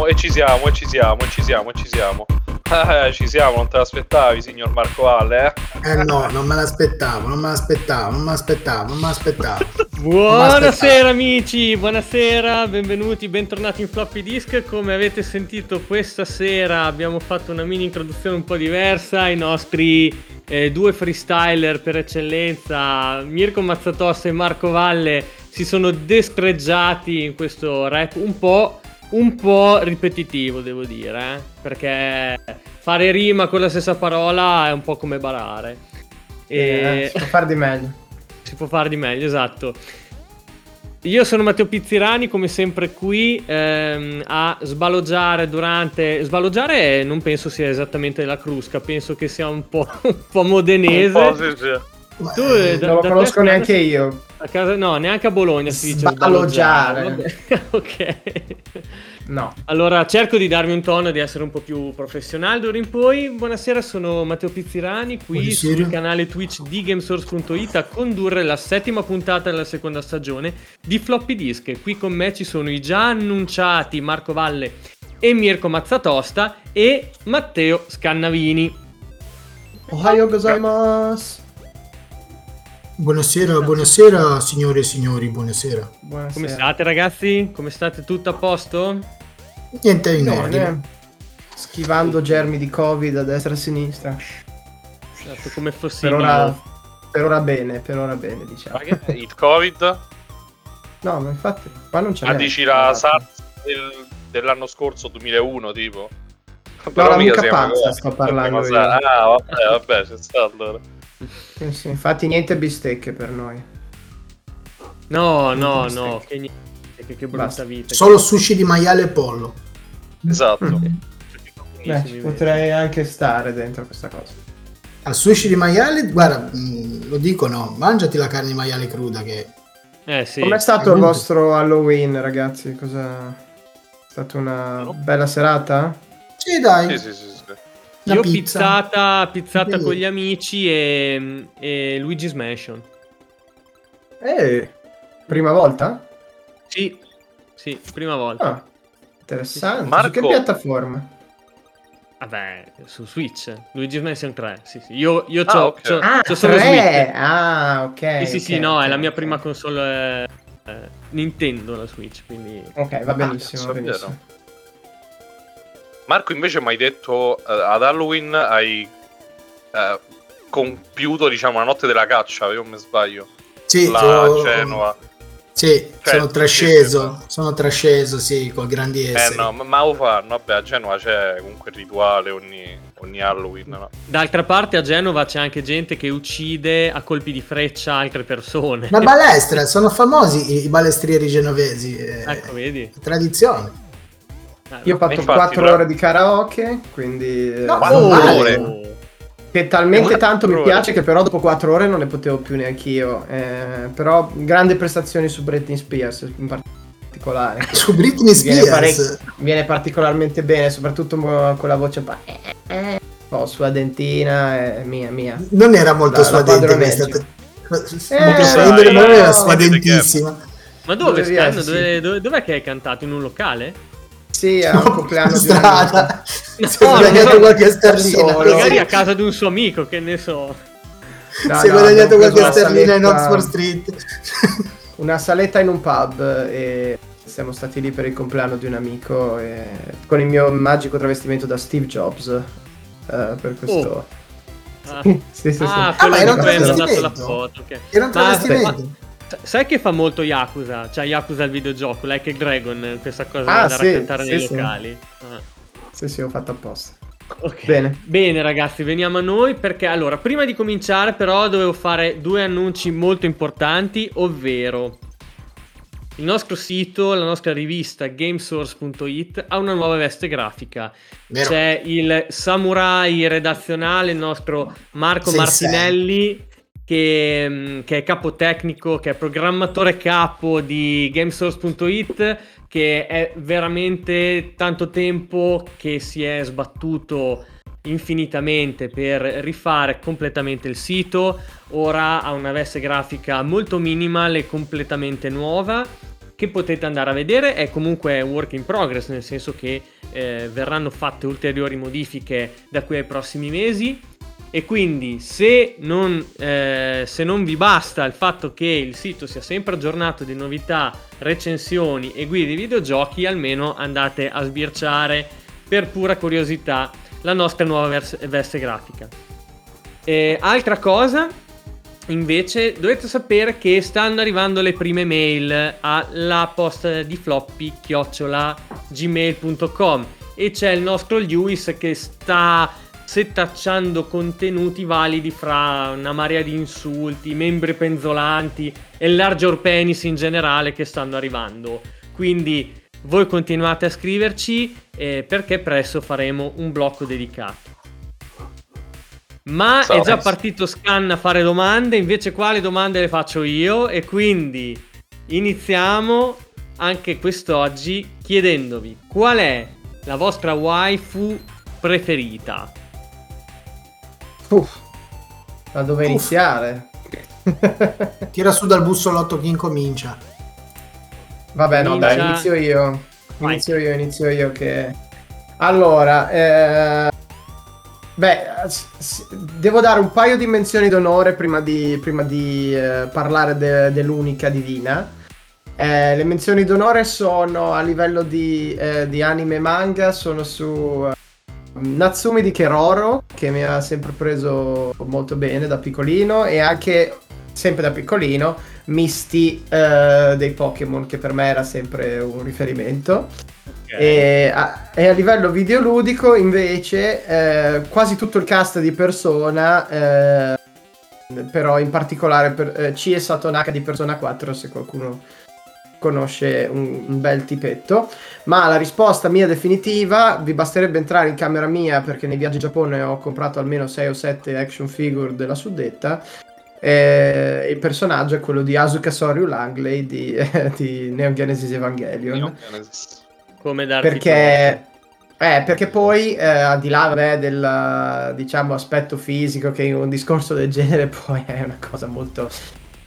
Oh, E ci siamo, e ci siamo, e ci siamo, e ci siamo. Eh, ci siamo, non te l'aspettavi, signor Marco Valle? Eh? Eh no, non me l'aspettavo, non me l'aspettavo, non me l'aspettavo, non me l'aspettavo. Buonasera amici, buonasera, benvenuti, bentornati in Floppy Disk. Come avete sentito questa sera abbiamo fatto una mini introduzione un po' diversa, i nostri eh, due freestyler per eccellenza, Mirko Mazzatossa e Marco Valle, si sono destreggiati in questo rap un po', un po' ripetitivo devo dire, eh, perché fare rima con la stessa parola è un po' come barare. Eh, si può fare di meglio. Si può fare di meglio, esatto. Io sono Matteo Pizzirani, come sempre qui ehm, a sbaloggiare durante... Sbaloggiare non penso sia esattamente la crusca, penso che sia un po', un po' modenese. Un po', sì, sì. Tu, eh, da- non lo conosco neanche io. A casa, no, neanche a Bologna si dice Sbaloggiare. Vabbè, ok. No. Allora, cerco di darmi un tono e di essere un po' più professionale d'ora in poi. Buonasera, sono Matteo Pizzirani, qui Buonasera. sul canale Twitch di Gamesource.it a condurre la settima puntata della seconda stagione di Floppy Disk. Qui con me ci sono i già annunciati Marco Valle e Mirko Mazzatosta e Matteo Scannavini. Ohio gozaimasu. Buonasera, buonasera signore e signori, buonasera. Buonasera. Come state ragazzi? Come state? Tutto a posto? Niente in ordine. Schivando germi di Covid a destra e a sinistra. Esatto, come fossi Per ora, per ora bene, per ora bene, diciamo. Ma che- Il Covid? No, ma infatti, qua non c'è Ah, dici la SARS del- dell'anno scorso, 2001, tipo? No, la mica qua. sto parlando io. Ah, vabbè, vabbè, c'è stato allora. Sì, sì, infatti niente bistecche per noi. No, no, Niente no, che, niente, che, che brutta Basta. vita. Solo sushi di maiale e pollo. Esatto. Mm. Beh, vedi. potrei anche stare dentro questa cosa. Al sushi di maiale, guarda, mh, lo dico no, mangiati la carne di maiale cruda che Eh sì. Com'è stato il Appunto. vostro Halloween, ragazzi? Cosa... È stata una bella serata? Sì, dai. Sì, sì, sì, Una Io pizza. pizzata, pizzata con gli amici e, e Luigi's Mansion. Eh, prima volta? Sì, sì, prima volta. Ah, interessante. Marco- Su che piattaforma? Vabbè, su Switch. Luigi's Mansion 3, sì, sì. Io, io Ah, c'ho, ok. c'ho- Ah, c'ho solo tre! Switch. Ah, ok. Sì, sì, sì, ok, no, è la mia ok. prima console eh, Nintendo la Switch, quindi... Ok, va benissimo, cazzo, va è benissimo. Marco invece mi hai detto eh, ad Halloween hai eh, compiuto diciamo la notte della caccia, io mi sbaglio. Sì, La sono- Genova. Sì, Cioè, sono trasceso, sì, sono trasceso, sì, col grandi Eh esseri. no, ma, ma lo fanno, vabbè, a Genova c'è comunque il rituale ogni, ogni Halloween, no? D'altra parte a Genova c'è anche gente che uccide a colpi di freccia altre persone. Una balestra, sono famosi i, i balestrieri genovesi. eh, Ecco, vedi? Tradizione. Eh, Io ho fatto Infatti, 4 però- ore di karaoke, quindi... eh, No, male. ore. Che talmente tanto mi piace che però dopo 4 ore non ne potevo più neanche io. però grandi prestazioni su Britney Spears in particolare. Su Britney Viene, Spears. parec- viene particolarmente bene, soprattutto con la voce un po'... eh, eh, oh, sua dentina, è mia, mia. Non era molto La- la suadente padroneggia. questa. Eh, sai, suadente, ma non era no, suadentissima. Ma dove, viene, sì. Dove, dove- dov'è che hai cantato? In un locale? Sì, a un No, compleanno di strada. Si è No, guadagnato no, qualche sterlina. Magari a casa di un suo amico, che ne so. No, si è no, guadagnato qualche sterlina in saletta- Oxford Street. Una saletta in un pub e siamo stati lì per il compleanno di un amico e... con il mio magico travestimento da Steve Jobs. eh, per questo. Ah, sì, sì, sì. ah, Ah, quello un cui hai mandato la travestimento? foto. ok. Era un travestimento. ma- sai che fa molto Yakuza? Cioè Yakuza il videogioco, Like a Dragon, questa cosa Ah, da sì, raccontare sì, nei sì. locali. Ah. Sì, sì, ho fatto apposta. Ok. Bene. Bene ragazzi, veniamo a noi perché allora, prima di cominciare però dovevo fare due annunci molto importanti, ovvero il nostro sito, la nostra rivista gamesource.it ha una nuova veste grafica. Vero. C'è il samurai redazionale, il nostro Marco Sensei. Martinelli, che, mm, che è capo tecnico, che è programmatore capo di gamesource.it, che è veramente tanto tempo che si è sbattuto infinitamente per rifare completamente il sito. Ora ha una veste grafica molto minimal e completamente nuova che potete andare a vedere. È comunque work in progress, nel senso che eh, verranno fatte ulteriori modifiche da qui ai prossimi mesi. E quindi se non, eh, se non vi basta il fatto che il sito sia sempre aggiornato di novità, recensioni e guide di videogiochi, almeno andate a sbirciare per pura curiosità la nostra nuova vers- veste grafica. E altra cosa, invece, dovete sapere che stanno arrivando le prime mail alla posta di floppy chiocciola gmail.com e c'è il nostro Lewis che sta settacciando contenuti validi fra una marea di insulti, membri penzolanti e larger penis in generale che stanno arrivando. Quindi voi continuate a scriverci eh, perché presto faremo un blocco dedicato. Ma è Ciao, già partito Scan a fare domande, invece qua le domande le faccio io e quindi iniziamo anche quest'oggi chiedendovi qual è la vostra waifu preferita. Uff, da dove Uff. iniziare? Tira su dal bussolotto chi incomincia. Vabbè, no, dai, inizio io. Inizio io, inizio io che... Allora, eh... Beh, devo dare un paio di menzioni d'onore prima di, prima di eh, parlare de- dell'unica divina. Eh, le menzioni d'onore sono a livello di, eh, di anime e manga, sono su eh, Natsumi di Keroro, che mi ha sempre preso molto bene da piccolino, e anche, sempre da piccolino, Misty eh, dei Pokémon, che per me era sempre un riferimento. E a, e a livello videoludico, invece, eh, quasi tutto il cast di Persona, eh, però in particolare per, eh, C e Satonaka di Persona 4, se qualcuno conosce un, un bel tipetto. Ma la risposta mia definitiva, vi basterebbe entrare in camera mia, perché nei viaggi in Giappone ho comprato almeno 6 o 7 action figure della suddetta. eh, il personaggio è quello di Asuka Soryu Langley di, di Neon Genesis Evangelion. Neon Genesis. Come darti Perché, eh, perché poi, eh, al di là vabbè, del diciamo, aspetto fisico, che in un discorso del genere poi è una cosa molto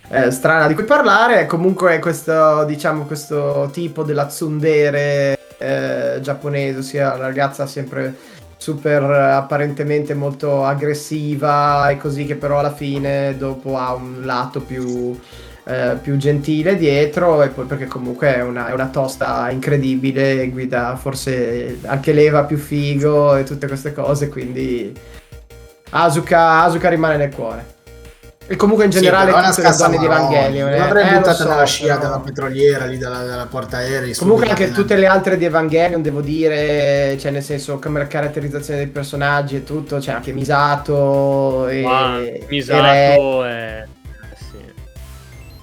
eh, strana di cui parlare, comunque questo, diciamo, questo tipo della tsundere eh, giapponese, ossia la ragazza sempre super apparentemente molto aggressiva e così che però alla fine dopo ha un lato più eh, più gentile dietro e poi perché comunque è una, è una tosta incredibile, guida forse anche leva più figo e tutte queste cose, quindi Asuka, Asuka rimane nel cuore. E comunque in Sì, generale una tutte le donne di. Evangelion. Non eh. avrei Eh, buttata so, nella scia però- della petroliera lì dalla, dalla portaerei. Comunque subito anche appena- tutte le altre di Evangelion, devo dire, cioè nel senso come la caratterizzazione dei personaggi e tutto, c'è anche Misato e, Ma e Re. Misato è... eh, sì.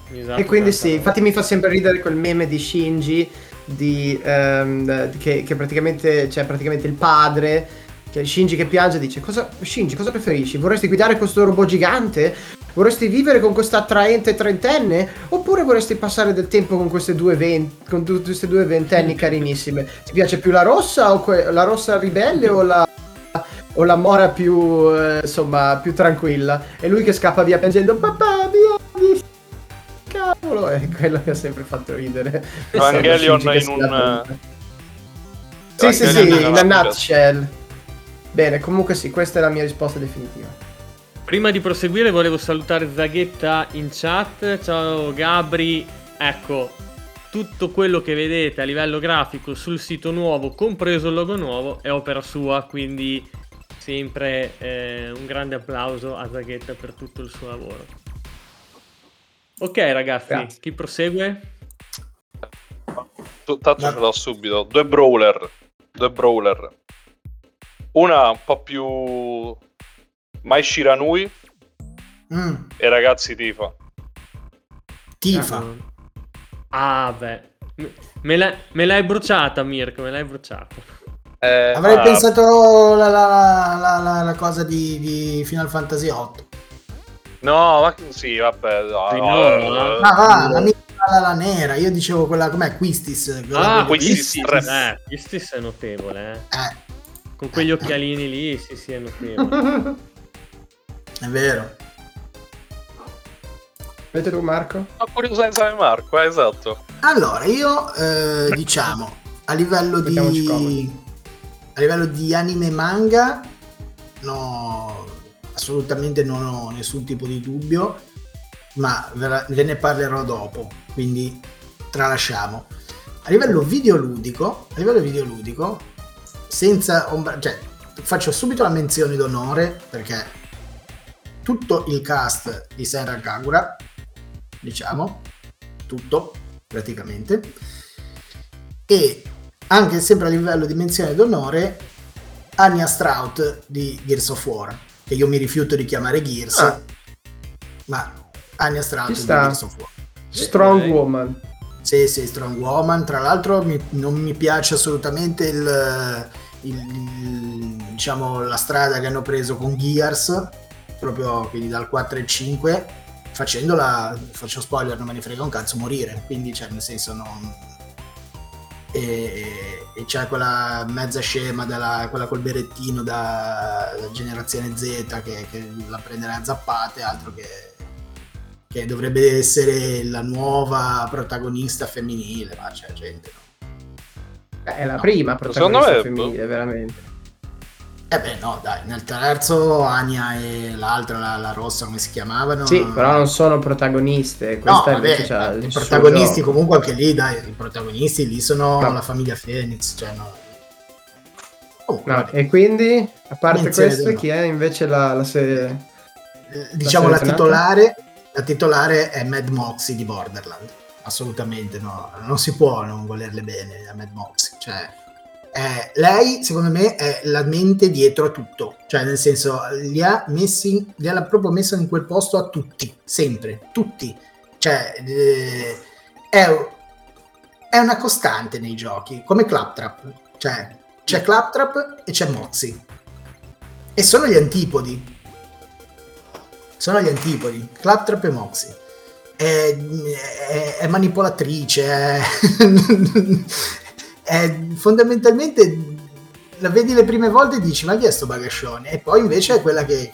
Misato E quindi sì, infatti mi fa sempre ridere quel meme di Shinji di, ehm, che, che praticamente c'è praticamente il padre che Shinji che piange e dice cosa, Shinji cosa preferisci? Vorresti guidare questo robot gigante? Vorresti vivere con questa attraente trentenne? Oppure vorresti passare del tempo con queste due, ven- con tu- queste due ventenni carinissime? Ti piace più la rossa o que- la rossa ribelle o la, o la mora più, eh, insomma, più tranquilla? E lui che scappa via piangendo papà mi odi cavolo e quello mi ha sempre fatto ridere Evangelion che in un- sì sì sì in a nutshell bene comunque sì questa è la mia risposta definitiva Prima di proseguire volevo salutare Zaghetta in chat. Ciao Gabri. Ecco, tutto quello che vedete a livello grafico sul sito nuovo, compreso il logo nuovo, è opera sua, quindi sempre eh, un grande applauso a Zaghetta per tutto il suo lavoro. Ok ragazzi, Grazie. chi prosegue? Tanto ce l'ho subito. Due brawler. Due brawler. Una un po' più. Mai Shiranui Mm, e ragazzi Tifa. tifa. Ah beh, Me- l'hai- me l'hai bruciata Mirko, me l'hai bruciata. Eh, Avrei ah, pensato la, la- la- la- la cosa di, di Final Fantasy VIII. No, ma sì, vabbè. no, Sì, no, no, no. Ah, va, la mia la, la nera. Io dicevo quella, com'è? Quistis. quella Ah, con gli Quistis tre. Eh, Quistis è notevole, eh. Eh, Con quegli occhialini lì, sì, sì, è notevole. è vero. Avete tu Marco? Ho curiosità di sapere Marco, eh, esatto. Allora, io eh, diciamo a livello Mettiamoci di comodi. a livello di anime e manga no assolutamente non ho nessun tipo di dubbio, ma ve, la- ve ne parlerò dopo, quindi tralasciamo. A livello videoludico, a livello videoludico senza ombra, cioè faccio subito la menzione d'onore perché tutto il cast di Senra Kagura, diciamo, tutto praticamente e anche sempre a livello di menzione d'onore Anya Strout di Gears of War che io mi rifiuto di chiamare Gears Ah. ma Anya Strout di. Gears of War Strong Ok. Woman. sì, sì, Strong Woman. Tra l'altro, mi- non mi piace assolutamente il, il- il- diciamo, la strada che hanno preso con Gears, proprio quindi dal 4 al 5, facendola, faccio spoiler, non me ne frega un cazzo, morire. Quindi, cioè, nel senso, non. E, e c'è quella mezza scema, della- quella col berettino da, da generazione Z che, che la prenderà a zappate, altro che che dovrebbe essere la nuova protagonista femminile, ma c'è gente. no. È la No. prima Secondo protagonista me- femminile, veramente. Eh beh, no, dai, nel terzo Ania e l'altra, la, la rossa, come si chiamavano? Sì, però non sono protagoniste. No, Questa vabbè, invece c'ha i protagonisti comunque anche lì, dai, i protagonisti lì sono No. la famiglia Phoenix, cioè no. Oh, No, vabbè. e quindi, a parte queste, d'onore. chi è invece la, la se- Eh, diciamo la selezionata? titolare, la titolare è Mad Moxie di Borderland. Assolutamente no, non si può non volerle bene a Mad Moxie. Cioè, eh, lei, secondo me, è la mente dietro a tutto. Cioè, nel senso, li ha messi, li ha proprio messo in quel posto a tutti, sempre, tutti. Cioè, eh, è, è una costante nei giochi, come Claptrap. Cioè, c'è Claptrap e c'è Moxie. E sono gli antipodi sono gli antipodi, Claptrap e Moxie. È, è- è manipolatrice, è, fondamentalmente la vedi le prime volte e dici ma chi è sto bagascione? E poi invece è quella che,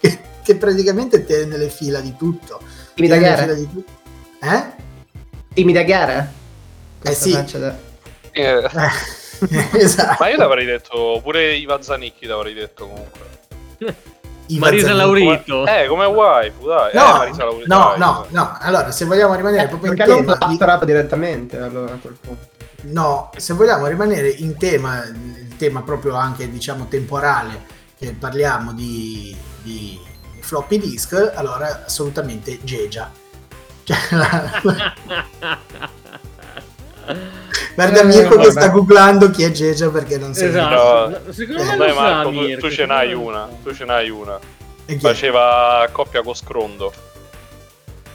che- che praticamente tiene le fila di tutto. Timida gara? fila di tutto. Eh? Timida gara? Eh sì, da- Eh, Eh, esatto. ma io l'avrei detto, pure Ivan Zanicchi l'avrei detto comunque. Ivan Marisa. Laurito. Eh, come waifu, dai. No, eh, Marisa Laurito, no, dai. no, no, allora se vogliamo rimanere Eh, proprio in perché non tema di- direttamente allora a quel punto. No, se vogliamo rimanere in tema, il tema proprio anche diciamo temporale, che parliamo di, di floppy disk, allora assolutamente Geja. Cioè, la- guarda Eh, Mirko che vabbè. sta googlando chi è Geja perché non si Esatto. No. Secondo me Dai sa Marco, tu, Mirko, tu ce n'hai una, tu ce n'hai una. Faceva coppia con Scrondo.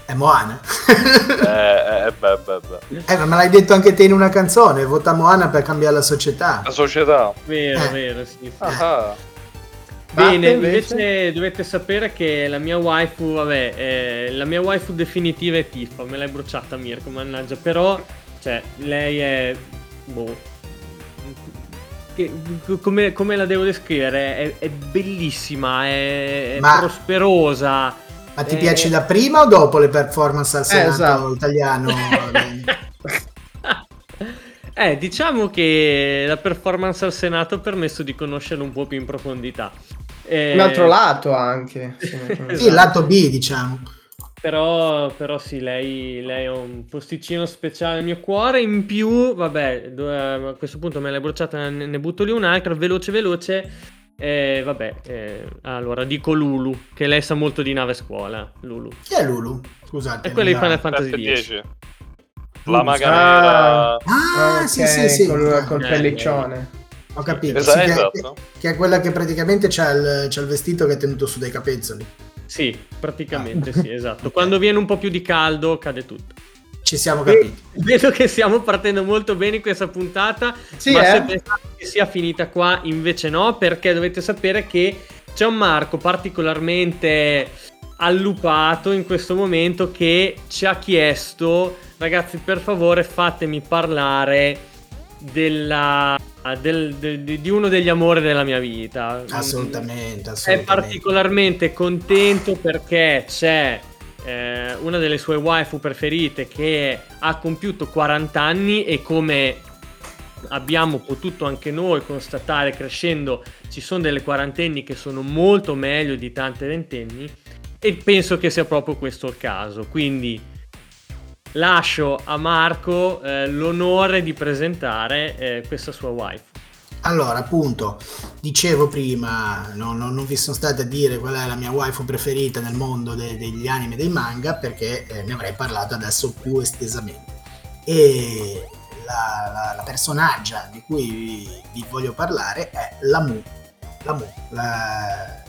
È Moana. eh, eh, beh, beh, beh. eh, ma me l'hai detto anche te in una canzone, vota Moana per cambiare la società. La società. Vero, Eh. vero, sì, sì. Ah, Bene, Batte, invece? invece dovete sapere che la mia waifu, vabbè, eh, la mia waifu definitiva è Tifa, me l'hai bruciata Mirko, mannaggia, però, cioè, lei è, boh, che- come, come la devo descrivere? È, è bellissima, è, è Ma- prosperosa. Ma ti Eh. piace da prima o dopo le performance al Senato esatto. italiano? Eh, diciamo che la performance al Senato ha permesso di conoscerla un po' più in profondità. Eh, Un altro lato anche. sì. sì, il lato B, diciamo. Però, però sì, lei, lei ha un posticino speciale nel mio cuore. In più, vabbè, eh, a questo punto me l'hai bruciata, ne butto lì un'altra, veloce veloce. Eh, vabbè, eh, allora dico Lulu, che lei sa molto di nave scuola. Lulu. Chi è Lulu? Scusate. È quella di Final Fantasy 7 X. 10. La maga Ah. Ah, sì, sì, sì. Col, col Eh, pelliccione. Ho capito. Esatto, sì, che, esatto. che è quella che praticamente c'ha il, c'ha il vestito che è tenuto su dai capezzoli. Sì, praticamente Ah. sì, esatto. Quando viene un po' più di caldo cade tutto. Ci siamo capiti. Vedo che stiamo partendo molto bene in questa puntata, Sì, ma se eh? pensate che sia finita qua, invece no, perché dovete sapere che c'è un Marco particolarmente allupato in questo momento che ci ha chiesto, ragazzi per favore fatemi parlare della, del- del- di uno degli amori della mia vita. Assolutamente, È assolutamente. particolarmente contento perché c'è eh, una delle sue waifu preferite che ha compiuto 40 anni e come abbiamo potuto anche noi constatare crescendo ci sono delle quarantenni che sono molto meglio di tante ventenni e penso che sia proprio questo il caso. Quindi lascio a Marco eh, l'onore di presentare eh, questa sua waifu Allora, appunto, dicevo prima, no- no- non vi sono state a dire qual è la mia waifu preferita nel mondo de- degli anime e dei manga perché eh, ne avrei parlato adesso più estesamente. E la, la- la personaggia di cui vi, vi voglio parlare è la Mu. La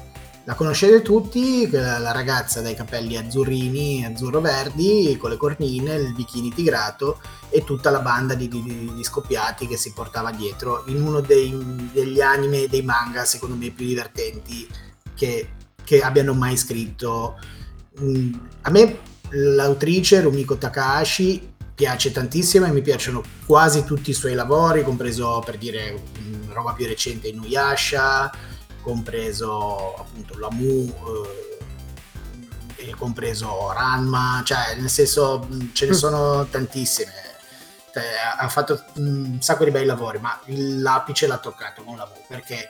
la, conoscete tutti, la ragazza dai capelli azzurrini, azzurro-verdi, con le cornine, il bikini tigrato e tutta la banda di, di- di scoppiati che si portava dietro in uno dei- degli anime dei manga secondo me più divertenti che, che abbiano mai scritto. Mm, a me l'autrice Rumiko Takahashi piace tantissimo e mi piacciono quasi tutti i suoi lavori, compreso per dire mm, roba più recente Inuyasha, compreso appunto la Mu, eh, e compreso Ranma, cioè nel senso mh, ce ne Mm. sono tantissime. Cioè, ha- fatto un sacco di bei lavori, ma l'apice l'ha toccato con la Mu perché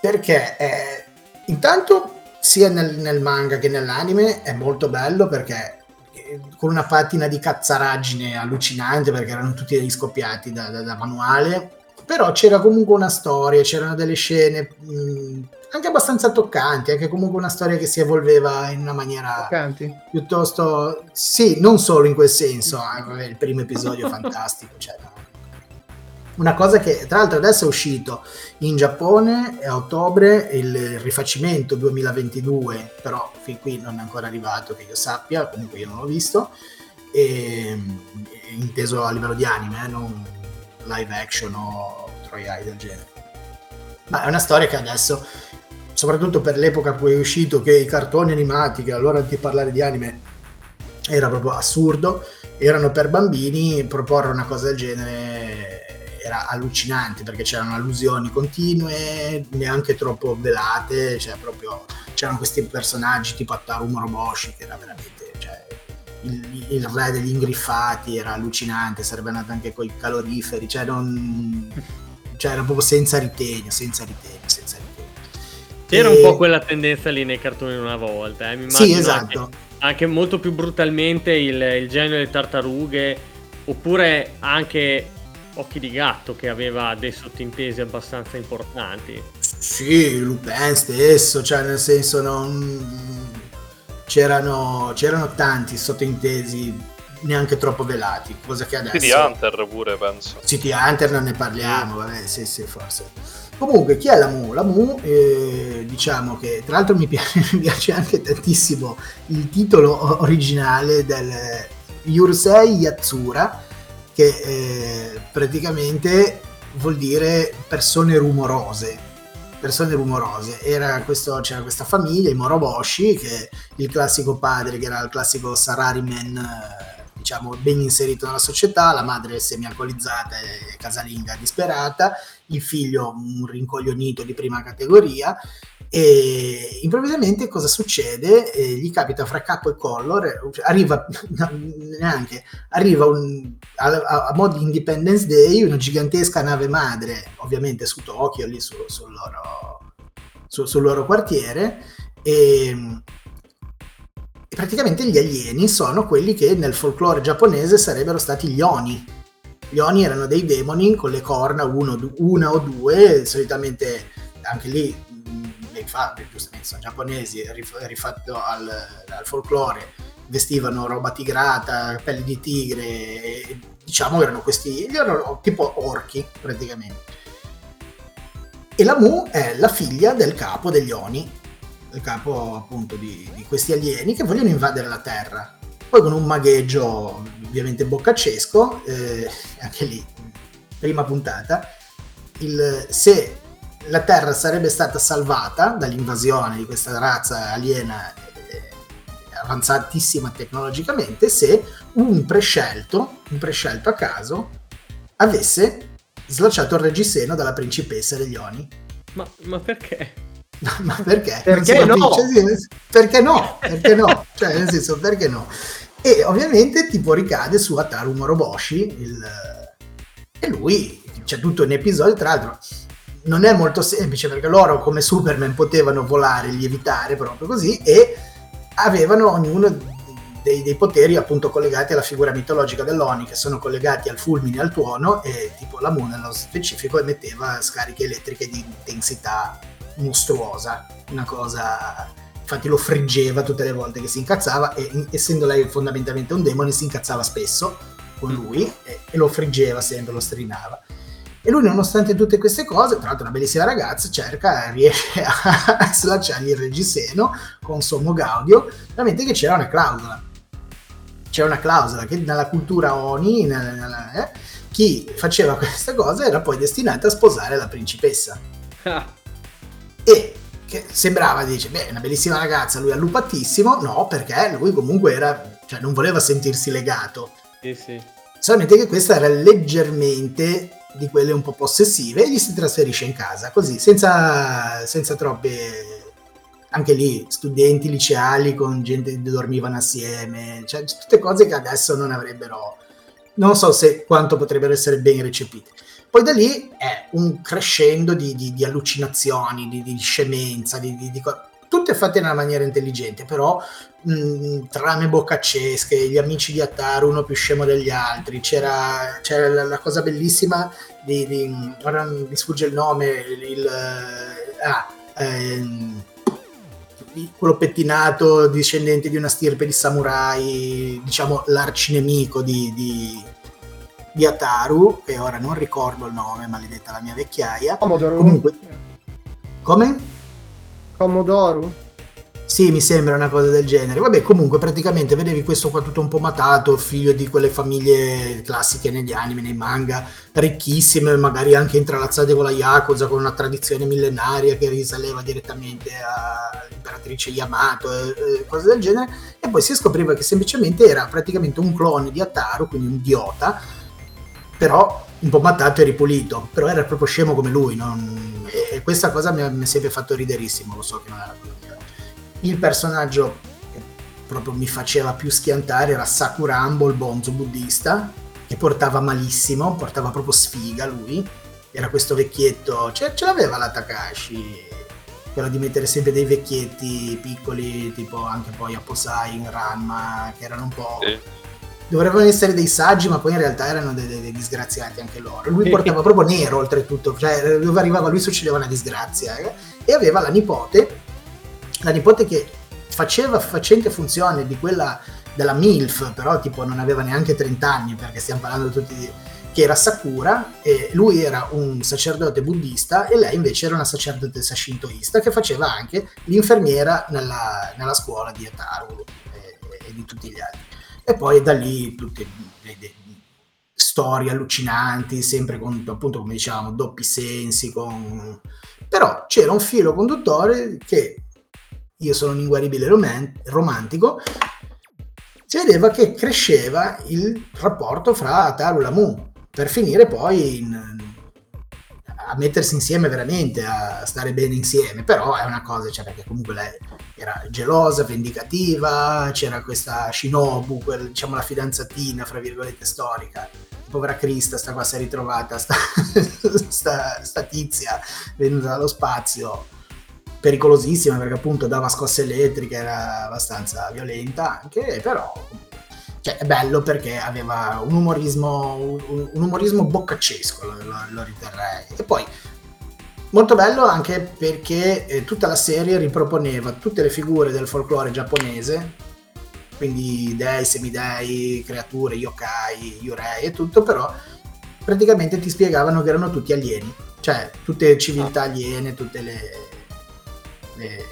perché eh, intanto sia nel, nel manga che nell'anime è molto bello perché eh, con una patina di cazzaraggine allucinante perché erano tutti degli scoppiati da, da- da manuale però c'era comunque una storia c'erano delle scene mh, anche abbastanza toccanti anche comunque una storia che si evolveva in una maniera Canti. piuttosto sì, non solo in quel senso, ah, vabbè, il primo episodio fantastico, cioè. Una cosa che tra l'altro adesso è uscito in Giappone a ottobre il rifacimento 2022, però fin qui non è ancora arrivato che io sappia, comunque io non l'ho visto, e, inteso a livello di anime, eh, non live action o Eye del genere. Ma è una storia che adesso soprattutto per l'epoca in cui è uscito che i cartoni animati, che allora di parlare di anime era proprio assurdo, erano per bambini, proporre una cosa del genere era allucinante perché c'erano allusioni continue, neanche troppo velate, cioè proprio c'erano questi personaggi tipo Ataru Moroboshi che era veramente il, il re degli ingriffati, era allucinante, sarebbe andato anche con i caloriferi, cioè, non, cioè era proprio senza ritegno, senza ritegno, senza ritegno. C'era E- un po' quella tendenza lì nei cartoni una volta, eh. mi immagino Sì, esatto. anche, anche molto più brutalmente il, il genio delle tartarughe, oppure anche Occhi di Gatto che aveva dei sottintesi abbastanza importanti. Sì, Lupin stesso, cioè nel senso non... c'erano, c'erano tanti sottintesi neanche troppo velati, cosa che adesso... City Hunter pure, penso. City Hunter non ne parliamo, vabbè, sì, sì, forse. Comunque, chi è la Mu? La Mu, eh, diciamo che tra l'altro mi piace, mi piace anche tantissimo il titolo originale del Yurusei Yatsura, che eh, praticamente vuol dire persone rumorose. Persone rumorose. Era questo, c'era questa famiglia, i Moroboshi, che il classico padre, che era il classico Sarariman, eh, diciamo, ben inserito nella società, la madre semi-alcolizzata e casalinga disperata, il figlio un rincoglionito di prima categoria e improvvisamente cosa succede? Eh, gli capita fra capo e collo, arriva neanche arriva un, a, a, a mo' di Independence Day una gigantesca nave madre, ovviamente su Tokyo, lì su- sul, loro, su- sul loro quartiere, e, praticamente gli alieni sono quelli che nel folklore giapponese sarebbero stati gli oni. Gli oni erano dei demoni con le corna, uno, una o due, solitamente anche lì infatti giustamente sono giapponesi, rifatto al, al folklore, vestivano roba tigrata, pelli di tigre, e, diciamo erano questi, erano tipo orchi praticamente. E la Mu è la figlia del capo degli Oni, il capo appunto di, di questi alieni che vogliono invadere la Terra. Poi con un magheggio ovviamente boccaccesco, eh, anche lì, prima puntata, il, se la Terra sarebbe stata salvata dall'invasione di questa razza aliena eh, avanzatissima tecnologicamente se un prescelto, un prescelto a caso, avesse slacciato il reggiseno dalla principessa degli Oni. Ma, ma perché? Ma perché? Perché no? perché no? Perché no? cioè, nel senso, perché no? E ovviamente tipo ricade su Ataru Moroboshi, il... e lui, c'è tutto un episodio, tra l'altro non è molto semplice perché loro come Superman potevano volare, lievitare proprio così e avevano ognuno dei, dei, poteri appunto collegati alla figura mitologica dell'Oni che sono collegati al fulmine e al tuono e tipo la Moon nello specifico emetteva scariche elettriche di intensità mostruosa, una cosa infatti lo friggeva tutte le volte che si incazzava e essendo lei fondamentalmente un demone si incazzava spesso con lui e, e lo friggeva sempre, lo strinava e lui, nonostante tutte queste cose, tra l'altro una bellissima ragazza, cerca, riesce a slacciargli il reggiseno con sommo gaudio, veramente che c'era una clausola. C'era una clausola che nella cultura Oni, nella, nella, eh, chi faceva questa cosa era poi destinato a sposare la principessa. E che sembrava, dice, beh, una bellissima ragazza, lui allupatissimo, no, perché lui comunque era, cioè non voleva sentirsi legato. Sì, sì. Solamente che questa era leggermente di quelle un po' possessive e gli si trasferisce in casa, così, senza, senza troppe... Anche lì, studenti liceali con gente che dormivano assieme, cioè tutte cose che adesso non avrebbero... Non so se quanto potrebbero essere ben recepite. Poi da lì è un crescendo di, di, di allucinazioni, di, di scemenza, di, di, tutte fatte in una maniera intelligente, però mh, trame boccaccesche, gli amici di Ataru, uno più scemo degli altri, c'era, c'era la, la, cosa bellissima di, di, ora mi sfugge il nome, il, ah, ehm, quello pettinato discendente di una stirpe di samurai, diciamo l'arcinemico di, di, di Ataru, che ora non ricordo il nome, maledetta la mia vecchiaia. Commodore. Comunque, come? Comodoru? Sì, mi sembra una cosa del genere. Vabbè, comunque, praticamente vedevi questo qua tutto un po' matato, figlio di quelle famiglie classiche negli anime, nei manga, ricchissime, magari anche intralazzate con la Yakuza, con una tradizione millenaria che risaleva direttamente all'imperatrice Yamato, e, cose del genere. E poi si scopriva che semplicemente era praticamente un clone di Ataru, quindi un idiota, però un po' matato e ripulito. Però era proprio scemo come lui, non e questa cosa mi ha, sempre fatto riderissimo, lo so che non era quello che era. Il personaggio che proprio mi faceva più schiantare era Sakurambo, il bonzo buddista, che portava malissimo, portava proprio sfiga lui. Era questo vecchietto, ce, ce l'aveva la Takashi, quello di mettere sempre dei vecchietti piccoli, tipo anche poi Aposai in Ranma, che erano un po'... Sì dovevano essere dei saggi, ma poi in realtà erano dei, dei disgraziati anche loro. Lui portava proprio nero oltretutto, cioè dove arrivava lui succedeva una disgrazia. Eh? E aveva la nipote, la nipote che faceva facente funzione di quella della MILF, però tipo non aveva neanche 30 anni perché stiamo parlando tutti di che era Sakura e lui era un sacerdote buddista e lei invece era una sacerdotessa shintoista che faceva anche l'infermiera nella, nella scuola di Ataru e, e di tutti gli altri. E poi da lì tutte le, le storie allucinanti, sempre con, appunto come diciamo, doppi sensi, con... però c'era un filo conduttore che io sono un inguaribile romantico, si vedeva che cresceva il rapporto fra Ataru e Lamu, per finire poi in, a mettersi insieme veramente, a stare bene insieme, però è una cosa, cioè perché comunque lei era gelosa, vendicativa, c'era questa Shinobu, quel, diciamo la fidanzatina, fra virgolette, storica, povera Crista, sta qua si è ritrovata, sta, sta, sta tizia venuta dallo spazio, pericolosissima perché appunto dava scosse elettriche, era abbastanza violenta anche, però cioè, è bello perché aveva un umorismo, un, un umorismo boccaccesco, lo, lo, lo, riterrei. E poi molto bello anche perché eh, tutta la serie riproponeva tutte le figure del folklore giapponese, quindi dei, semidei, creature, yokai, yurei e tutto, però praticamente ti spiegavano che erano tutti alieni, cioè tutte civiltà aliene, tutte le... le...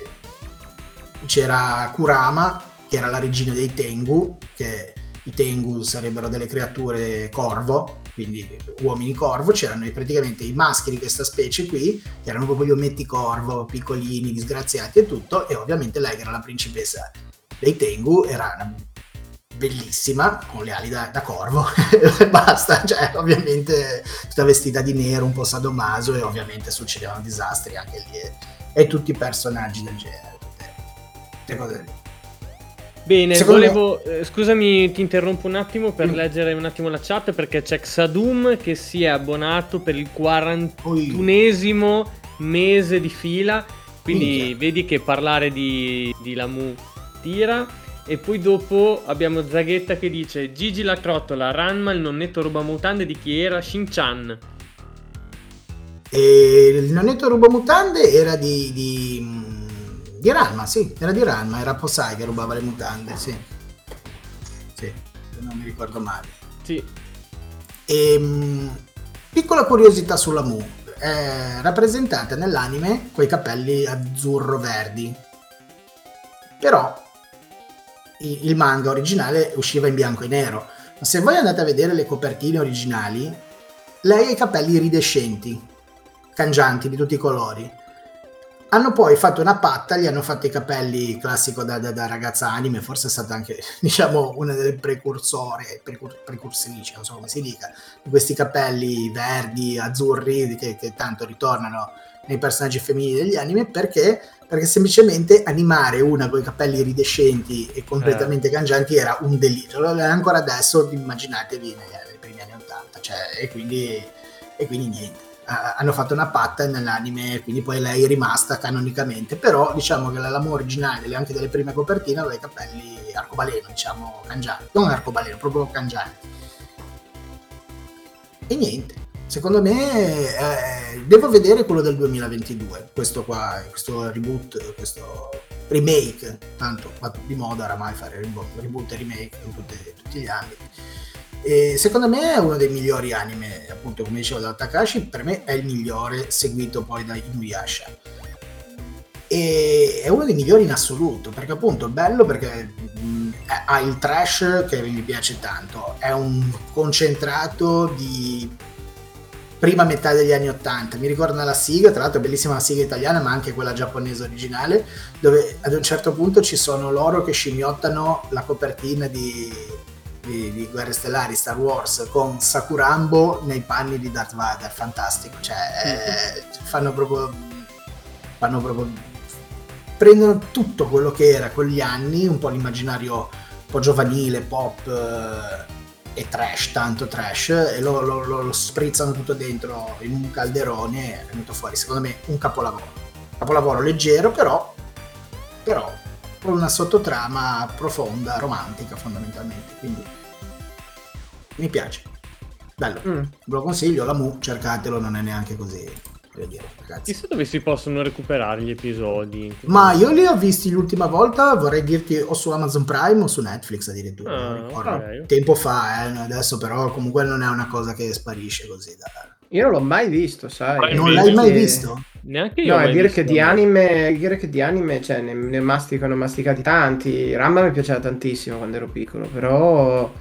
c'era Kurama che era la regina dei Tengu, che i Tengu sarebbero delle creature corvo, quindi uomini corvo, c'erano praticamente i maschi di questa specie qui, che erano proprio gli ometti corvo, piccolini, disgraziati e tutto, e ovviamente lei che era la principessa dei Tengu, era bellissima, con le ali da, da corvo, e basta, cioè ovviamente tutta vestita di nero, un po' sadomaso, e ovviamente succedevano disastri anche lì, e, e tutti i personaggi del genere, tutte, tutte cose lì. Bene, Secondo volevo, me... eh, scusami, ti interrompo un attimo per mm. leggere un attimo la chat perché c'è Xadum che si è abbonato per il 41esimo mese di fila, quindi Minchia. vedi che parlare di, di Lamu tira. E poi dopo abbiamo Zaghetta che dice Gigi la trottola, Ranma il nonnetto rubamutande di chi era? Shin-chan. E il nonnetto rubamutande era di, di di Ranma, sì, era di Ranma, era Posai che rubava le mutande, sì. Sì, non mi ricordo male. Sì. E, ehm, piccola curiosità sulla Mu, è rappresentata nell'anime con i capelli azzurro-verdi. Però il manga originale usciva in bianco e nero. Ma se voi andate a vedere le copertine originali, lei ha i capelli iridescenti, cangianti di tutti i colori hanno poi fatto una patta, gli hanno fatto i capelli classico da, da, da ragazza anime, forse è stata anche, diciamo, una delle precursore, precur- precursitrici, non so come si dica, di questi capelli verdi, azzurri, che, che tanto ritornano nei personaggi femminili degli anime, perché? Perché semplicemente animare una con i capelli iridescenti e completamente eh. cangianti era un delirio. Ancora adesso immaginatevi nei, primi anni 80, cioè, e quindi, e quindi niente hanno fatto una patta nell'anime, quindi poi lei è rimasta canonicamente. Però diciamo che l'amore originale, anche delle prime copertine, aveva i capelli arcobaleno, diciamo, cangianti. Non arcobaleno, proprio cangianti. E niente. Secondo me eh, devo vedere quello del 2022, questo qua, questo reboot, questo remake, tanto di moda oramai fare reboot e remake in tutti, tutti gli ambiti e secondo me è uno dei migliori anime, appunto come dicevo da Takashi, per me è il migliore, seguito poi da Inuyasha. E è uno dei migliori in assoluto, perché appunto è bello perché mh, ha il trash che mi piace tanto, è un concentrato di prima metà degli anni 80. Mi ricorda la sigla, tra l'altro bellissima la sigla italiana, ma anche quella giapponese originale, dove ad un certo punto ci sono loro che scimmiottano la copertina di di, di, Guerre Stellari, Star Wars, con Sakurambo nei panni di Darth Vader, fantastico, cioè eh, fanno proprio fanno proprio prendono tutto quello che era quegli anni, un po' l'immaginario un po' giovanile, pop eh, e trash, tanto trash, e lo, lo, lo, lo, sprizzano tutto dentro in un calderone e è venuto fuori, secondo me, un capolavoro. Capolavoro leggero, però, però con una sottotrama profonda, romantica fondamentalmente. Quindi mi piace. Bello. Mm. Ve lo consiglio, la Mu, cercatelo, non è neanche così. Dire, ragazzi. Chissà dove si possono recuperare gli episodi. Ma io li ho visti l'ultima volta, vorrei dirti o su Amazon Prime o su Netflix addirittura. Ah, okay. Tempo fa, eh, adesso però comunque non è una cosa che sparisce così da, io non l'ho mai visto, sai. Non l'hai mai visto? Neanche io. No, è dire, che di anime, dire che di anime, cioè, ne, ne masticano masticati tanti. Ramma mi piaceva tantissimo quando ero piccolo, però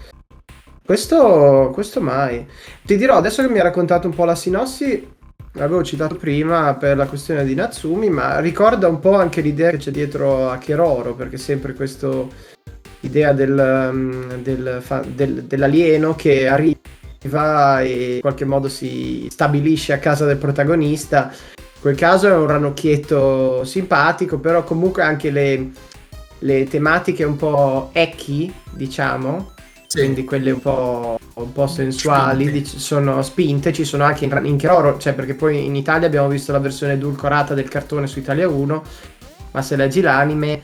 questo, questo mai. Ti dirò, adesso che mi hai raccontato un po' la sinossi, l'avevo citato prima per la questione di Natsumi, ma ricorda un po' anche l'idea che c'è dietro a Keroro, perché sempre questa idea del, del, del, dell'alieno che arriva va e in qualche modo si stabilisce a casa del protagonista. In quel caso è un ranocchietto simpatico, però comunque anche le, le tematiche un po' ecchi, diciamo, Sì. quindi quelle un po', un po' sensuali Spinte. sono spinte, ci sono anche in, in Keroro, cioè perché poi in Italia abbiamo visto la versione edulcorata del cartone su Italia 1, ma se leggi l'anime,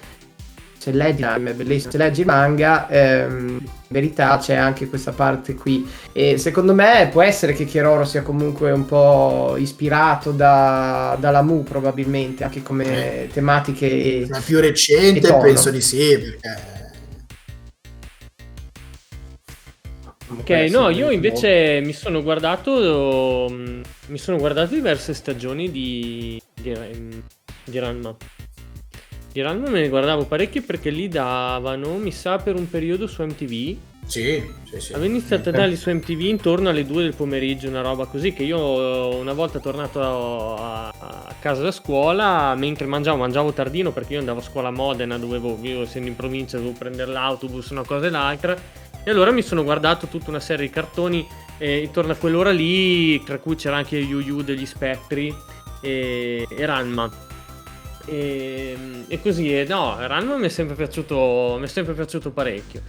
se leggi l'anime è bellissimo, se leggi il manga, ehm, in verità c'è anche questa parte qui. E secondo me può essere che Keroro sia comunque un po' ispirato da, dalla Mu probabilmente, anche come tematiche e... La più recente penso di sì, perché Ok, no, io invece mi sono guardato mm, mi sono guardato diverse stagioni di di, di Ranma. Di Ranma me ne guardavo parecchie perché li davano, mi sa, per un periodo su MTV. sì, sì, sì. Avevo iniziato a darli su MTV intorno alle 2 del pomeriggio, una roba così che io una volta tornato a, a casa da scuola, mentre mangiavo, mangiavo tardino perché io andavo a scuola a Modena, dovevo, io essendo in provincia dovevo prendere l'autobus, una cosa e l'altra. E allora mi sono guardato tutta una serie di cartoni eh, intorno a quell'ora lì, tra cui c'era anche Yu Yu degli spettri e, e Ranma. E, e così, e no, Ranma mi è sempre piaciuto, mi è sempre piaciuto parecchio.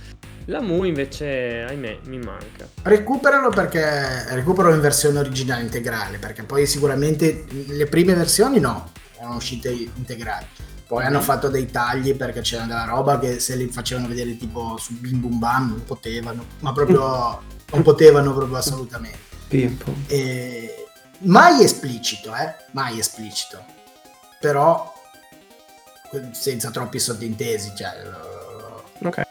La Mu invece, ahimè, mi manca. Recuperalo perché recuperalo in versione originale integrale, perché poi sicuramente le prime versioni no, erano uscite integrali. Poi hanno fatto dei tagli perché c'era della roba che se li facevano vedere tipo su Bim Bum Bam non potevano, ma proprio non potevano proprio assolutamente. Pimpo. E mai esplicito, eh? Mai esplicito. Però senza troppi sottintesi, cioè Ok.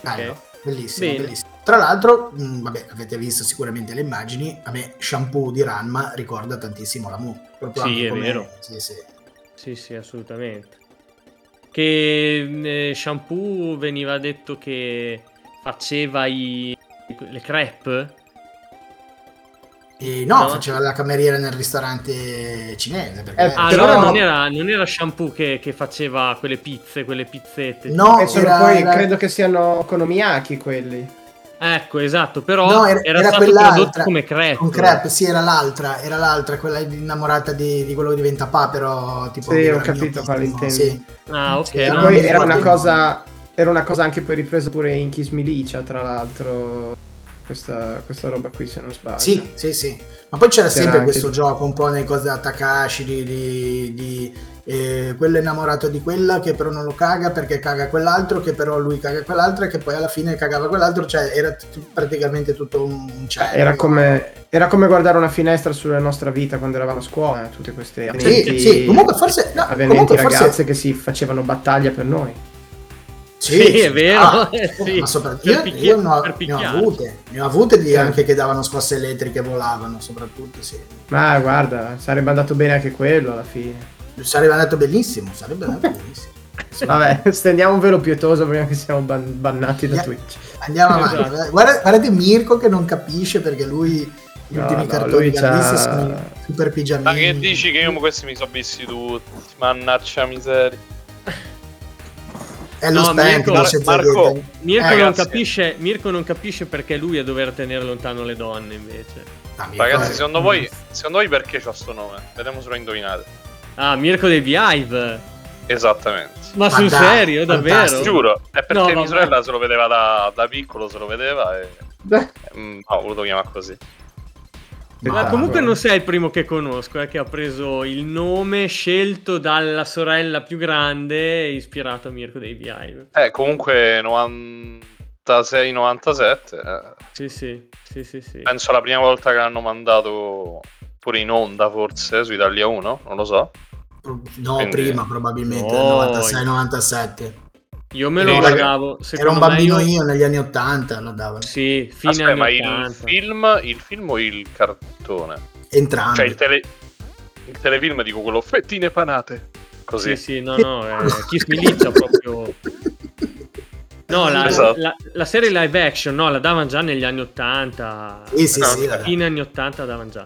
bello, Ok. bellissimo, Bene. bellissimo. Tra l'altro, mh, vabbè, avete visto sicuramente le immagini, a me shampoo di Ranma ricorda tantissimo la Mu. Proprio Sì, è come- vero. Sì, sì. Sì, sì, assolutamente. Che eh, Shampoo veniva detto che faceva i, le crepe? E no, No. faceva la cameriera nel ristorante cinese. Perché Eh, Ah, Però- allora non era, non era Shampoo che, che faceva quelle pizze, quelle pizzette. No, E sono era- poi, era- credo che siano Konomiyaki quelli. Ecco, esatto, però No, era, era- era stato prodotto come crepe. Con crepe, sì, era l'altra, era l'altra, quella innamorata di, di quello che diventa papero. Tipo Sì, ho capito quale intendi. sì. Ah, ok. Sì, E no, poi era una cosa era una cosa anche poi ripresa pure in Kiss Milicia, tra l'altro. Questa, questa roba qui, se non sbaglio. Sì, sì, sì. Ma poi c'era C'era sempre anche- questo gioco un po' nelle cose da Takashi di, di, di, eh, quello innamorato di quella che però non lo caga perché caga quell'altro che però lui caga quell'altro e che poi alla fine cagava quell'altro cioè era t- praticamente tutto un un cerchio Era come, era come guardare una finestra sulla nostra vita quando eravamo a scuola, tutte queste sì, avvenenti, sì, comunque forse no, comunque forse- ragazze che si facevano battaglia per noi. Sì, è vero, Ah, sì. ma sopra- Per io, io ne, ho, ne ho avute ne ho avute di Sì. anche che davano scosse elettriche e volavano soprattutto sì. Ma guarda, sarebbe andato bene anche quello alla fine. sarebbe andato benissimo sarebbe andato benissimo Vabbè, stendiamo un velo pietoso prima che siamo ban- bannati da. Twitch. Andiamo avanti. Esatto. Guarda- guardate Mirko che non capisce perché lui gli No, ultimi no, cartoni sono super pigiamini. Ma che dici che io questi mi sono visti tutti? Mannaggia miseria. È lo No, Mirko- non c'è Marco. Mirko, Eh, non capisce, Mirko non capisce perché lui è dover tenere lontano le donne invece. Ah, Ragazzi, eh, secondo voi, secondo voi perché c'ho sto nome? Vediamo se lo indovinate. Ah, Mirko dei Beehive. Esattamente. Ma, Ma sul dai, serio, davvero? fantastico. Giuro, è perché No, mia vabbè. sorella se lo vedeva da, da piccolo, se lo vedeva e... Mm, no, ho voluto chiamare così. Ma comunque non sei il primo che conosco, eh, che ha preso il nome scelto dalla sorella più grande ispirato a Mirko dei Beehive. Eh, comunque 96-97, eh, Sì, sì, sì, sì, sì. penso la prima volta che l'hanno mandato pure in onda forse su Italia 1, non lo so. No, Quindi- prima probabilmente, No, nel 96-97. Io me lo pagavo. Era un me bambino io- io negli anni 80 lo davano. Sì, fine Aspetta, anni ma il 80. film, il film o il cartone? Entrambi. Cioè il, tele- il telefilm, dico quello fettine panate. Così. Sì, sì, no, no, eh, Kiss Milicia proprio... No, la, Esatto. la- la serie live action, no, la davano già negli anni 80. Sì, sì, No, sì, Fine anni 80 la davano già.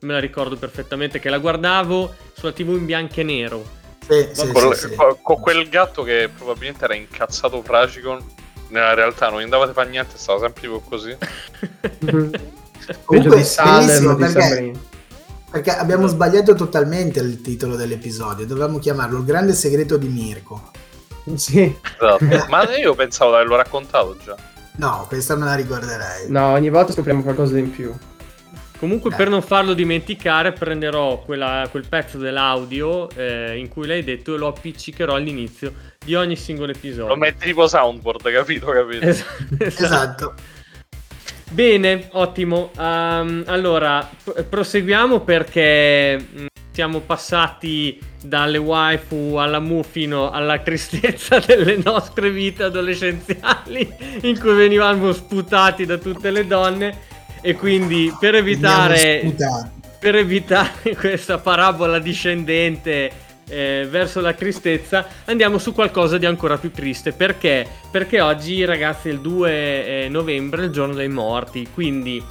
Me la ricordo perfettamente che la guardavo sulla TV in bianco e nero. Sì, sì, con, sì, sì. con- quel gatto che probabilmente era incazzato fragico. Nella realtà non andavate fa niente, stava sempre tipo così. Comunque, di Salem bellissimo, di perché-. Perché abbiamo sbagliato totalmente il titolo dell'episodio. Dovevamo chiamarlo Il grande segreto di Mirko. Sì. Esatto. Ma io pensavo di averlo raccontato già. No, questa me la ricorderei. No, ogni volta scopriamo qualcosa in più. Comunque, per non farlo dimenticare, prenderò quella- quel pezzo dell'audio eh, in cui l'hai detto e lo appiccicherò all'inizio di ogni singolo episodio. Lo metti tipo soundboard, capito? capito? Es- esatto. Esatto. Bene, ottimo. Ehm, allora, p- proseguiamo perché mh, siamo passati dalle waifu alla muffino alla tristezza delle nostre vite adolescenziali in cui venivamo sputati da tutte le donne e quindi per evitare per evitare questa parabola discendente eh, verso la tristezza, andiamo su qualcosa di ancora più triste. Perché? Perché oggi, ragazzi, è il 2 eh, novembre, il giorno dei morti. Quindi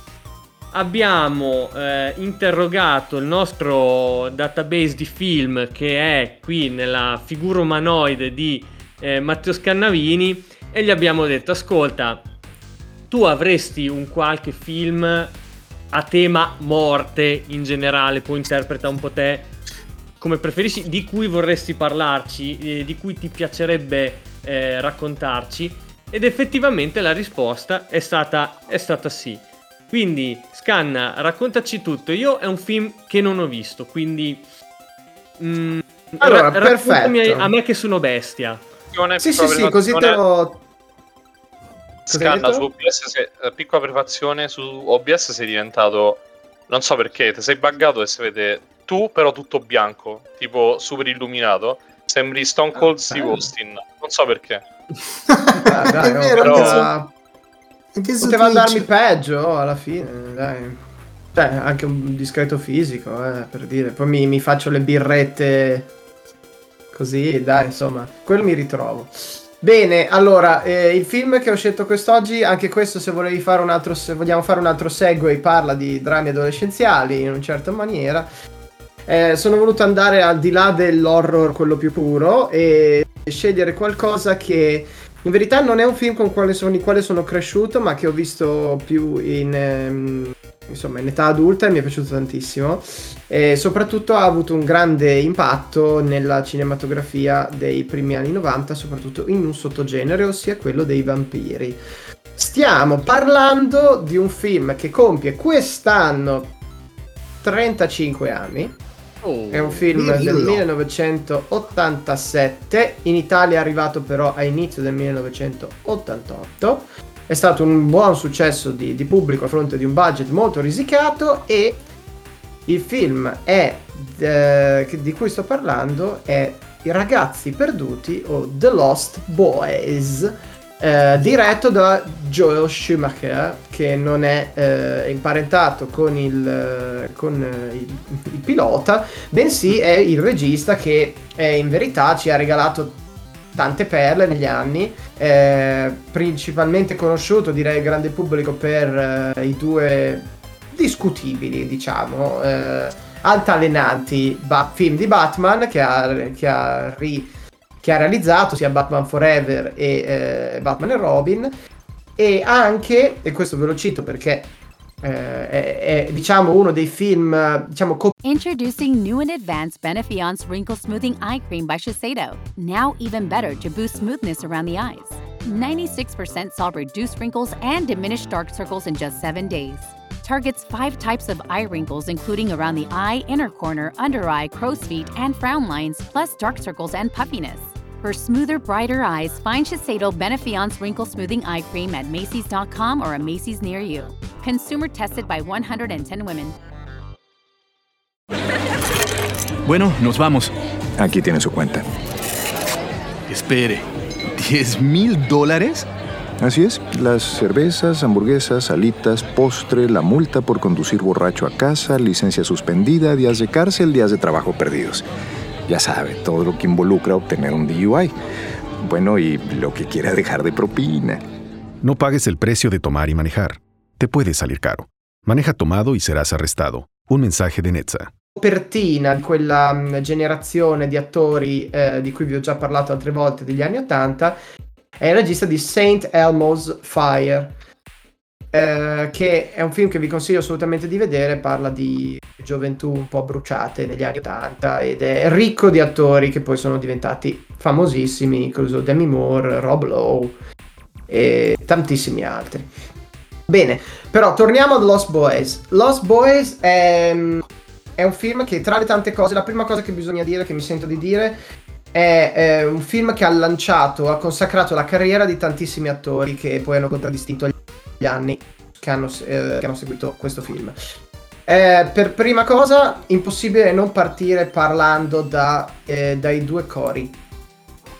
abbiamo eh, interrogato il nostro database di film che è qui nella figura umanoide di eh, Matteo Scannavini e gli abbiamo detto ascolta tu avresti un qualche film a tema morte in generale poi interpreta un po' te come preferisci di cui vorresti parlarci eh, di cui ti piacerebbe eh, raccontarci ed effettivamente la risposta è stata, è stata sì quindi, Scanna, raccontaci tutto. Io è un film che non ho visto, quindi... mm, Allora, ra- perfetto. a me che sono bestia. Sì, sì, sì, così te lo... Scanna su OBS, eh, piccola prefazione, su OBS sei diventato, non so perché, ti sei buggato e si vede tu però tutto bianco, tipo super illuminato, sembri Stone Cold Ah, Steve. Austin, non so perché. Ah, dai, È oh, vero, però- Poteva Twitch. andarmi peggio oh, alla fine, dai. Cioè, anche un discreto fisico, eh, per dire. Poi mi, mi faccio le birrette così, dai, insomma, quello mi ritrovo. Bene, allora, eh, il film che ho scelto quest'oggi, anche questo se volevi fare un altro, se vogliamo fare un altro segue, parla di drammi adolescenziali in una certa maniera. Eh, sono voluto andare al di là dell'horror, quello più puro, e scegliere qualcosa che in verità non è un film con il quale sono cresciuto, ma che ho visto più in, ehm, insomma, in età adulta e mi è piaciuto tantissimo. E soprattutto ha avuto un grande impatto nella cinematografia dei primi anni 90, soprattutto in un sottogenere, ossia quello dei vampiri. Stiamo parlando di un film che compie quest'anno 35 anni. Oh, È un film del Dillo. 1987, in Italia è arrivato però a inizio del 1988. È stato un buon successo di, di pubblico a fronte di un budget molto risicato e il film è, eh, di cui sto parlando è I ragazzi perduti o The Lost Boys, eh, diretto da Joel Schumacher, che non è eh, imparentato con, il, eh, con eh, il, il pilota, bensì è il regista che in verità ci ha regalato tante perle negli anni, eh, principalmente conosciuto direi al grande pubblico per eh, i due discutibili, diciamo, eh, altalenanti ba- film di Batman che ha, che ha ri- che ha realizzato sia Batman Forever e eh, Batman e Robin. E anche, e questo ve lo cito perché è, è, diciamo uno dei film eh, diciamo co- Introducing new and advanced Benefiance Wrinkle Smoothing Eye Cream by Shiseido. Now even better to boost smoothness around the eyes. 96% solve reduced wrinkles and diminished dark circles in just seven days. Targets five types of eye wrinkles, including around the eye, inner corner, under eye, crow's feet, and frown lines, plus dark circles and puffiness. For smoother, brighter eyes, find Shiseido Benefiance Wrinkle Smoothing Eye Cream at Macy's.com or a Macy's near you. Consumer tested by 110 women. Bueno, nos vamos. Aquí tiene su cuenta. Espere, ¿10 mil dólares? Así es, las cervezas, hamburguesas, alitas, postre, la multa por conducir borracho a casa, licencia suspendida, días de cárcel, días de trabajo perdidos. Ya sabe, todo lo que involucra obtener un DUI. Bueno, y lo que quiera dejar de propina. No pagues el precio de tomar y manejar. Te puede salir caro. Maneja tomado y serás arrestado. Un mensaje de Netza. copertina di quella mh, generazione di attori eh, di cui vi ho già parlato altre volte degli anni 80 è il regista di Saint Elmo's Fire eh, che è un film che vi consiglio assolutamente di vedere parla di gioventù un po' bruciate negli anni 80 ed è ricco di attori che poi sono diventati famosissimi incluso Demi Moore, Rob Lowe e tantissimi altri. Bene, però torniamo ad Lost Boys. Lost Boys è, è un film che tra le tante cose, la prima cosa che bisogna dire, che mi sento di dire, è, è, un film che ha lanciato, ha consacrato la carriera di tantissimi attori che poi hanno contraddistinto gli anni che hanno, eh, che hanno seguito questo film. Eh, per prima cosa, impossibile non partire parlando da, eh, dai due cori.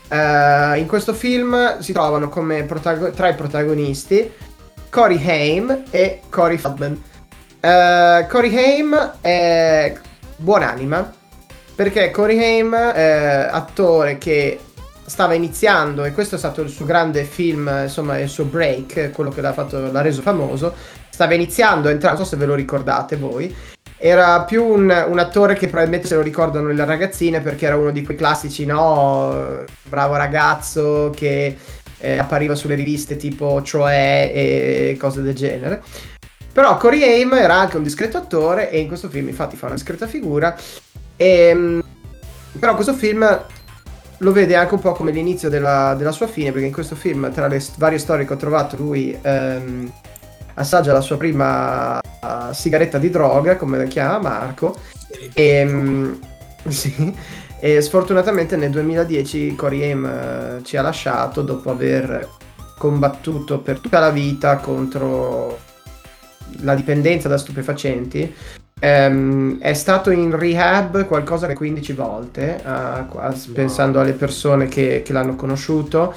Eh, in questo film si trovano come protago- tra i protagonisti Corey Haim e Corey Feldman. Uh, Corey Haim è buonanima perché Corey Haim è attore che stava iniziando e questo è stato il suo grande film, insomma il suo break, quello che l'ha, fatto, l'ha reso famoso, stava iniziando a entrare, non so se ve lo ricordate voi, era più un, un, attore che probabilmente se lo ricordano le ragazzine perché era uno di quei classici, no, bravo ragazzo che eh, appariva sulle riviste tipo Troè e cose del genere. Però Corey Haim era anche un discreto attore e in questo film infatti fa una discreta figura. E, ehm, però questo film lo vede anche un po' come l'inizio della, della sua fine, perché in questo film, tra le varie storie che ho trovato, lui ehm, assaggia la sua prima uh, sigaretta di droga, come la chiama Marco. E, um, sì, e sfortunatamente nel 2010 Corey Haim uh, ci ha lasciato dopo aver combattuto per tutta la vita contro la dipendenza da stupefacenti. Um, è stato in rehab qualcosa che 15 volte, uh, pensando alle persone che, che, l'hanno conosciuto.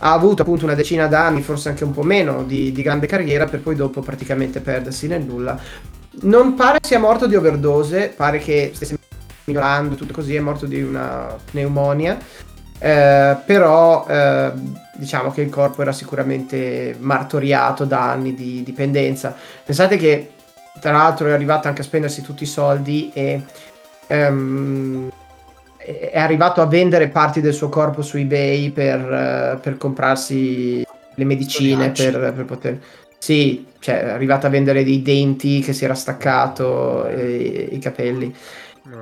Ha avuto appunto una decina d'anni, forse anche un po' meno, di, di grande carriera, per poi dopo praticamente perdersi nel nulla. Non pare sia morto di overdose, pare che stesse migliorando, tutto così, è morto di una pneumonia. Eh, però eh, diciamo che il corpo era sicuramente martoriato da anni di dipendenza. Pensate che tra l'altro è arrivato anche a spendersi tutti i soldi e um, è arrivato a vendere parti del suo corpo su eBay per, uh, per comprarsi le medicine per, per, poter... Sì, cioè è arrivato a vendere dei denti che si era staccato, e, i capelli.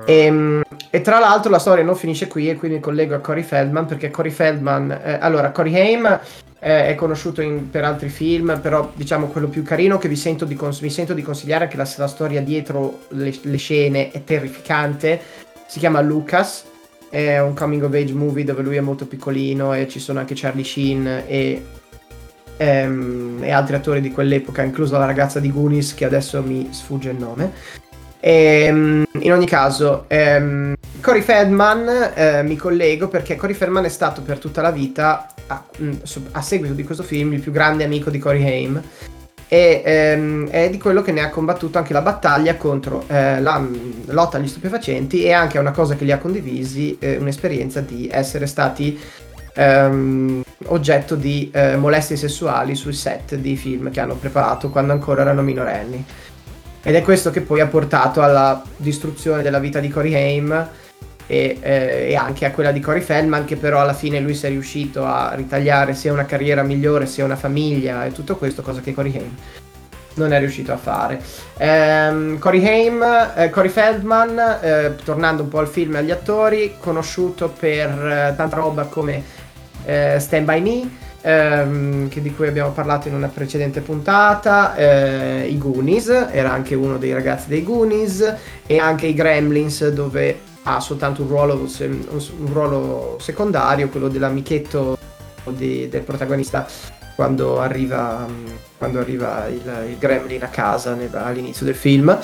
E, ehm, e, tra l'altro la storia non finisce qui e qui mi collego a Corey Feldman perché Corey Feldman, eh, allora Corey Haim è conosciuto in, per altri film, però diciamo quello più carino che vi sento di, cons- mi sento di consigliare è che la, la storia dietro le, le, scene è terrificante, si chiama Lucas, è un coming of age movie dove lui è molto piccolino e ci sono anche Charlie Sheen e, ehm, e altri attori di quell'epoca, incluso la ragazza di Goonies che adesso mi sfugge il nome. E, ehm, in ogni caso, ehm, Cory Feldman eh, mi collego perché Cory Feldman è stato per tutta la vita, a, mm, a, seguito di questo film, il più grande amico di Cory Haim. E ehm, è di quello che ne ha combattuto anche la battaglia contro eh, la mm, lotta agli stupefacenti e anche una cosa che li ha condivisi, eh, un'esperienza di essere stati ehm, oggetto di eh, molestie sessuali sul set di film che hanno preparato quando ancora erano minorenni. Ed è questo che poi ha portato alla distruzione della vita di Cory Haim e, eh, e, anche a quella di Cory Feldman, che però alla fine lui si è riuscito a ritagliare sia una carriera migliore, sia una famiglia e tutto questo, cosa che Cory Haim non è riuscito a fare. Um, Cory Haim, eh, Cory Feldman, eh, tornando un po' al film e agli attori, conosciuto per eh, tanta roba come eh, Stand By Me, ehm, di cui abbiamo parlato in una precedente puntata, eh, i Goonies, era anche uno dei ragazzi dei Goonies, e anche i Gremlins dove ha soltanto un ruolo, un ruolo secondario, quello dell'amichetto di, del protagonista quando arriva, quando arriva il, il, Gremlin a casa nel, all'inizio del film.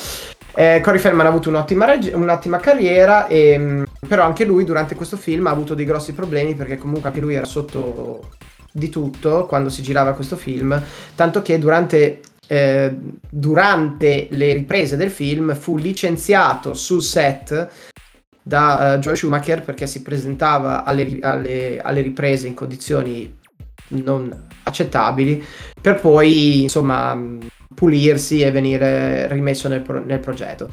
Eh, Corey Feldman ha avuto un'ottima, reg- un'ottima carriera, e, però anche lui durante questo film ha avuto dei grossi problemi perché comunque anche lui era sotto di tutto quando si girava questo film, tanto che durante, eh, durante le riprese del film fu licenziato sul set da uh, Joel Schumacher perché si presentava alle, alle, alle, riprese in condizioni non accettabili per poi insomma pulirsi e venire rimesso nel, pro- nel progetto.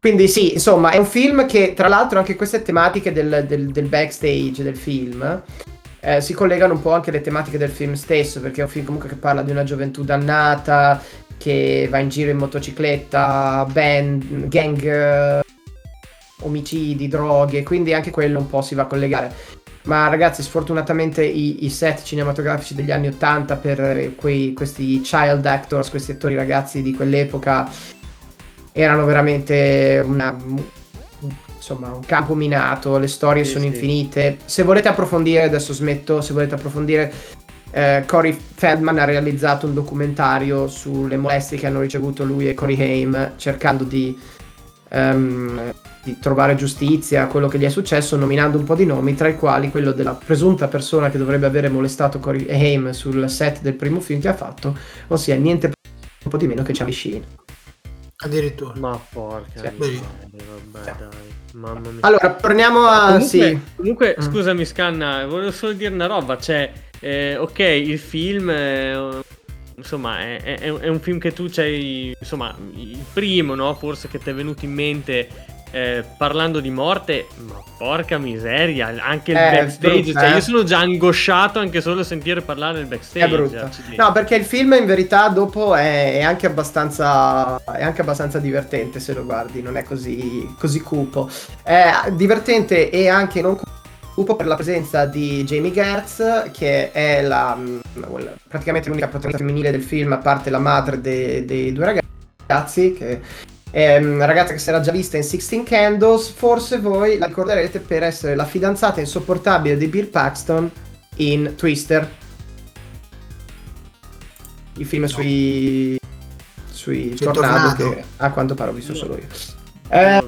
Quindi sì, insomma, è un film che tra l'altro anche queste tematiche del, del, del backstage del film eh, si collegano un po' anche alle tematiche del film stesso, perché è un film comunque che parla di una gioventù dannata, che va in giro in motocicletta, band, gang, omicidi, droghe, quindi anche quello un po' si va a collegare. ma ragazzi, sfortunatamente i, i set cinematografici degli anni 80 per quei, questi child actors, questi attori ragazzi di quell'epoca, erano veramente una, insomma, un campo minato, le storie Sì, sono sì. infinite. Se volete approfondire, adesso smetto, se volete approfondire, eh, Corey Feldman ha realizzato un documentario sulle molestie che hanno ricevuto lui e Corey Haim, cercando di, ehm, di trovare giustizia a quello che gli è successo, nominando un po' di nomi, tra i quali quello della presunta persona che dovrebbe avere molestato Corey Haim sul set del primo film che ha fatto, ossia niente un po' di meno che Charlie Sheen. Addirittura. Ma porca Sì. miseria, vabbè dai, mamma mia. Allora, torniamo a... comunque, sì. comunque Mm. scusami Scanna, volevo solo dire una roba, cioè, eh, ok, il film, eh, insomma, è, è- è un film che tu c'hai, insomma, il primo, no, forse che ti è venuto in mente eh, parlando di morte, ma porca miseria, anche il Eh, backstage, brutta, cioè eh. io sono già angosciato anche solo a sentire parlare del backstage. È accidenti. No, perché il film in verità dopo è, è anche abbastanza è anche abbastanza divertente se lo guardi, non è così, così cupo. È divertente e anche non cupo per la presenza di Jamie Gertz, che è la, mh, praticamente l'unica protagonista femminile del film, a parte la madre de- dei due ragazzi, che una ragazza che si era già vista in Sixteen Candles, forse voi la ricorderete per essere la fidanzata insopportabile di Bill Paxton in Twister. Il film sui sui Sui tornado, tornado. che a quanto pare ho visto solo io. Eh.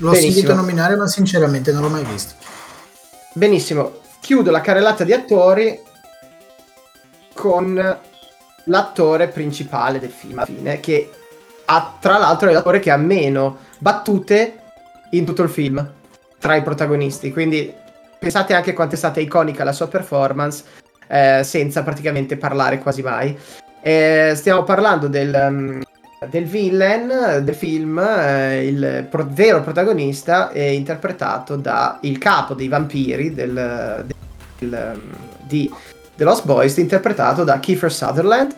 L'ho Benissimo. sentito nominare, ma sinceramente non l'ho mai visto. benissimo, chiudo la carrellata di attori con l'attore principale del film alla fine, che ha tra l'altro è l'attore che ha meno battute in tutto il film tra i protagonisti, quindi pensate anche quanto è stata iconica la sua performance eh, senza praticamente parlare quasi mai. Eh, stiamo parlando del, um, del villain del film, eh, il pro- vero protagonista è interpretato da il capo dei vampiri del, del, um, di The Lost Boys, interpretato da Kiefer Sutherland,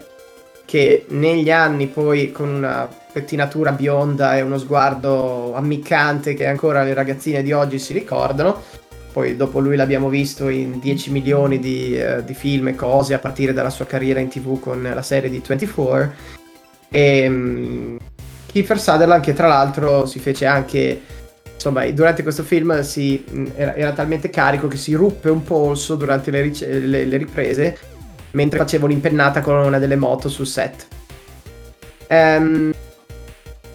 che negli anni poi con una pettinatura bionda e uno sguardo ammiccante che ancora le ragazzine di oggi si ricordano. Poi dopo lui l'abbiamo visto in 10 milioni di, eh, di film e cose a partire dalla sua carriera in tv con la serie di 24. E mm, Kiefer Sutherland che tra l'altro si fece anche insomma durante questo film si, era, era talmente carico che si ruppe un polso durante le, le- le riprese mentre faceva un'impennata con una delle moto sul set. Ehm,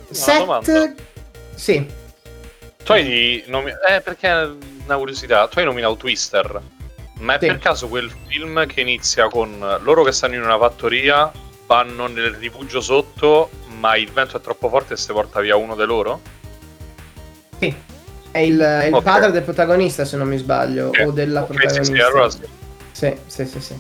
set domanda. sì, Tu hai nomi- Eh, perché è una curiosità. Tu hai nominato Twister. Ma è Sì. per caso quel film che inizia con loro che stanno in una fattoria, vanno nel rifugio sotto, ma il vento è troppo forte e si porta via uno di loro? Sì, è il, è il Ok. padre del protagonista, se non mi sbaglio, Ok, o della ok, sì, protagonista. sì, allora sì. Sì, sì, sì, sì.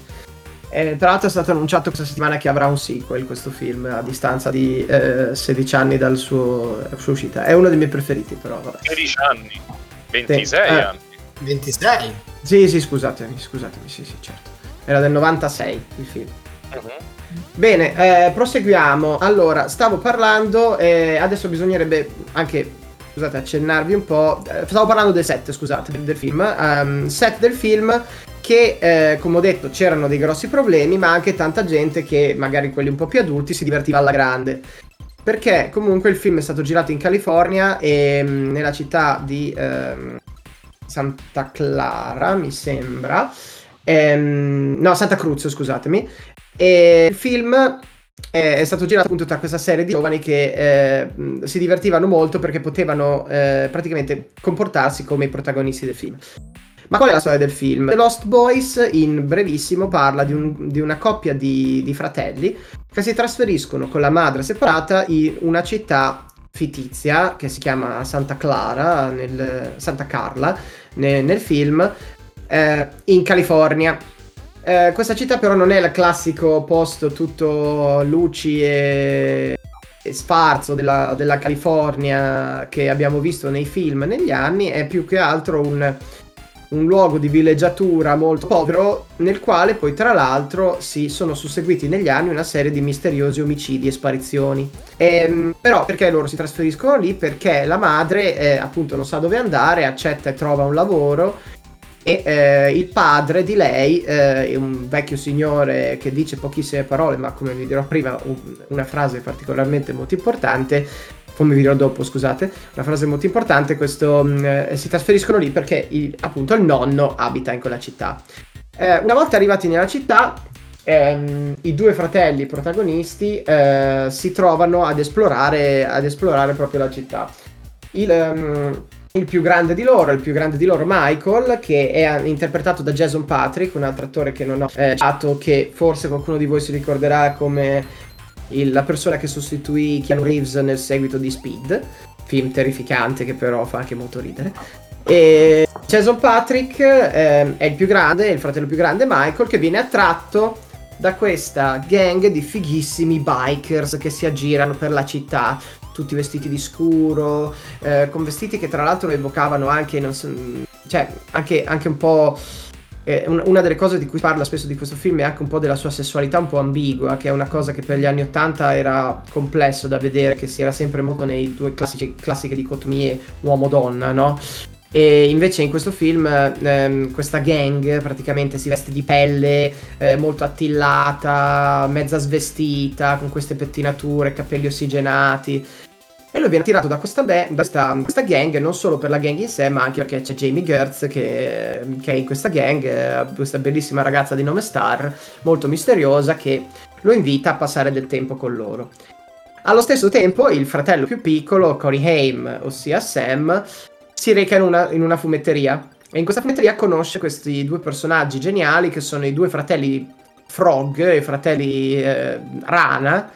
Eh, tra l'altro è stato annunciato questa settimana che avrà un sequel questo film a distanza di eh, 16 anni dalla sua uscita. È uno dei miei preferiti, però. Vabbè. 16 anni, 26 Eh. anni. 26. Sì, sì, scusatemi, scusatemi, sì, sì, certo. Era del 96 il film. Mhm. Bene, eh, proseguiamo. Allora, stavo parlando, eh, adesso bisognerebbe anche, scusate, accennarvi un po'. eh, stavo parlando del set, scusate, del film. ehm, set del film che, eh, come ho detto, c'erano dei grossi problemi, ma anche tanta gente che, magari quelli un po' più adulti, si divertiva alla grande. Perché comunque il film è stato girato in California e mh, nella città di ehm, Santa Clara, mi sembra. Ehm, no, Santa Cruz, scusatemi. E il film è, è stato girato appunto tra questa serie di giovani che eh, mh, si divertivano molto perché potevano eh, praticamente comportarsi come i protagonisti del film. Ma qual è la storia del film? The Lost Boys, in brevissimo, parla di, un- di una coppia di, di fratelli che si trasferiscono con la madre separata in una città fittizia che si chiama Santa Clara, nel, Santa Carla, ne- nel film, eh, in California. Eh, questa città però non è il classico posto tutto luci e, e sfarzo della, della California che abbiamo visto nei film negli anni, è più che altro un, un luogo di villeggiatura molto povero nel quale poi tra l'altro si sono susseguiti negli anni una serie di misteriosi omicidi e sparizioni. Ehm, però perché loro si trasferiscono lì? Perché la madre eh, appunto non sa dove andare, accetta e trova un lavoro e eh, il padre di lei eh, un vecchio signore che dice pochissime parole, ma come vi dirò prima, un, una frase particolarmente molto importante. Come vi dirò dopo, scusate, una frase molto importante. Questo mm, eh, si trasferiscono lì perché il, appunto il nonno abita in quella città. Eh, una volta arrivati nella città, ehm, i due fratelli protagonisti eh, si trovano ad esplorare, ad esplorare proprio la città. Il, um, il più grande di loro, il più grande di loro Michael, che è interpretato da Jason Patrick, un altro attore che non ho eh, citato, che forse qualcuno di voi si ricorderà come il, la persona che sostituì Keanu Reeves nel seguito di Speed, film terrificante che però fa anche molto ridere. E Jason Patrick eh, è il più grande, è il fratello più grande Michael, che viene attratto da questa gang di fighissimi bikers che si aggirano per la città tutti vestiti di scuro, eh, con vestiti che tra l'altro evocavano anche, so, cioè, anche, anche un po'... Una delle cose di cui parla spesso di questo film è anche un po' della sua sessualità un po' ambigua, che è una cosa che per gli anni Ottanta era complesso da vedere, che si era sempre molto nei due classici, classiche dicotomie uomo-donna, no? E invece in questo film ehm, questa gang praticamente si veste di pelle eh, molto attillata, mezza svestita, con queste pettinature, capelli ossigenati. E lui viene tirato da questa, be- da questa, questa, gang, non solo per la gang in sé, ma anche perché c'è Jamie Gertz che, che, è in questa gang, eh, questa bellissima ragazza di nome Star, molto misteriosa, che lo invita a passare del tempo con loro. Allo stesso tempo, il fratello più piccolo, Cory Haim, ossia Sam, si reca in una, in una fumetteria. E in questa fumetteria conosce questi due personaggi geniali che sono i due fratelli Frog, i fratelli eh, Rana,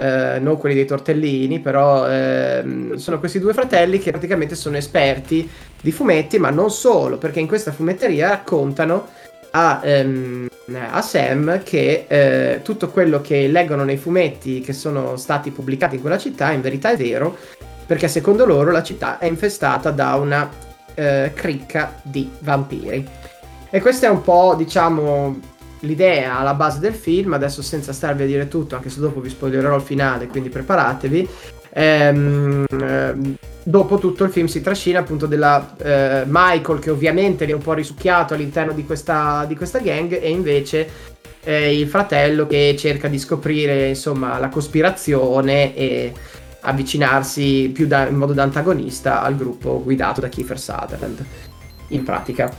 eh, non quelli dei tortellini, però eh, sono questi due fratelli che praticamente sono esperti di fumetti, ma non solo, perché in questa fumetteria raccontano a, ehm, a Sam che eh, tutto quello che leggono nei fumetti che sono stati pubblicati in quella città in verità è vero, perché secondo loro la città è infestata da una eh, cricca di vampiri. E questa è un po', diciamo, l'idea alla base del film, adesso senza starvi a dire tutto, anche se dopo vi spoilerò il finale, quindi preparatevi. Ehm, ehm, dopo tutto il film si trascina appunto della eh, Michael che ovviamente viene un po' risucchiato all'interno di questa, di questa gang e invece eh, il fratello che cerca di scoprire insomma la cospirazione e avvicinarsi più da, in modo da antagonista al gruppo guidato da Kiefer Sutherland in pratica.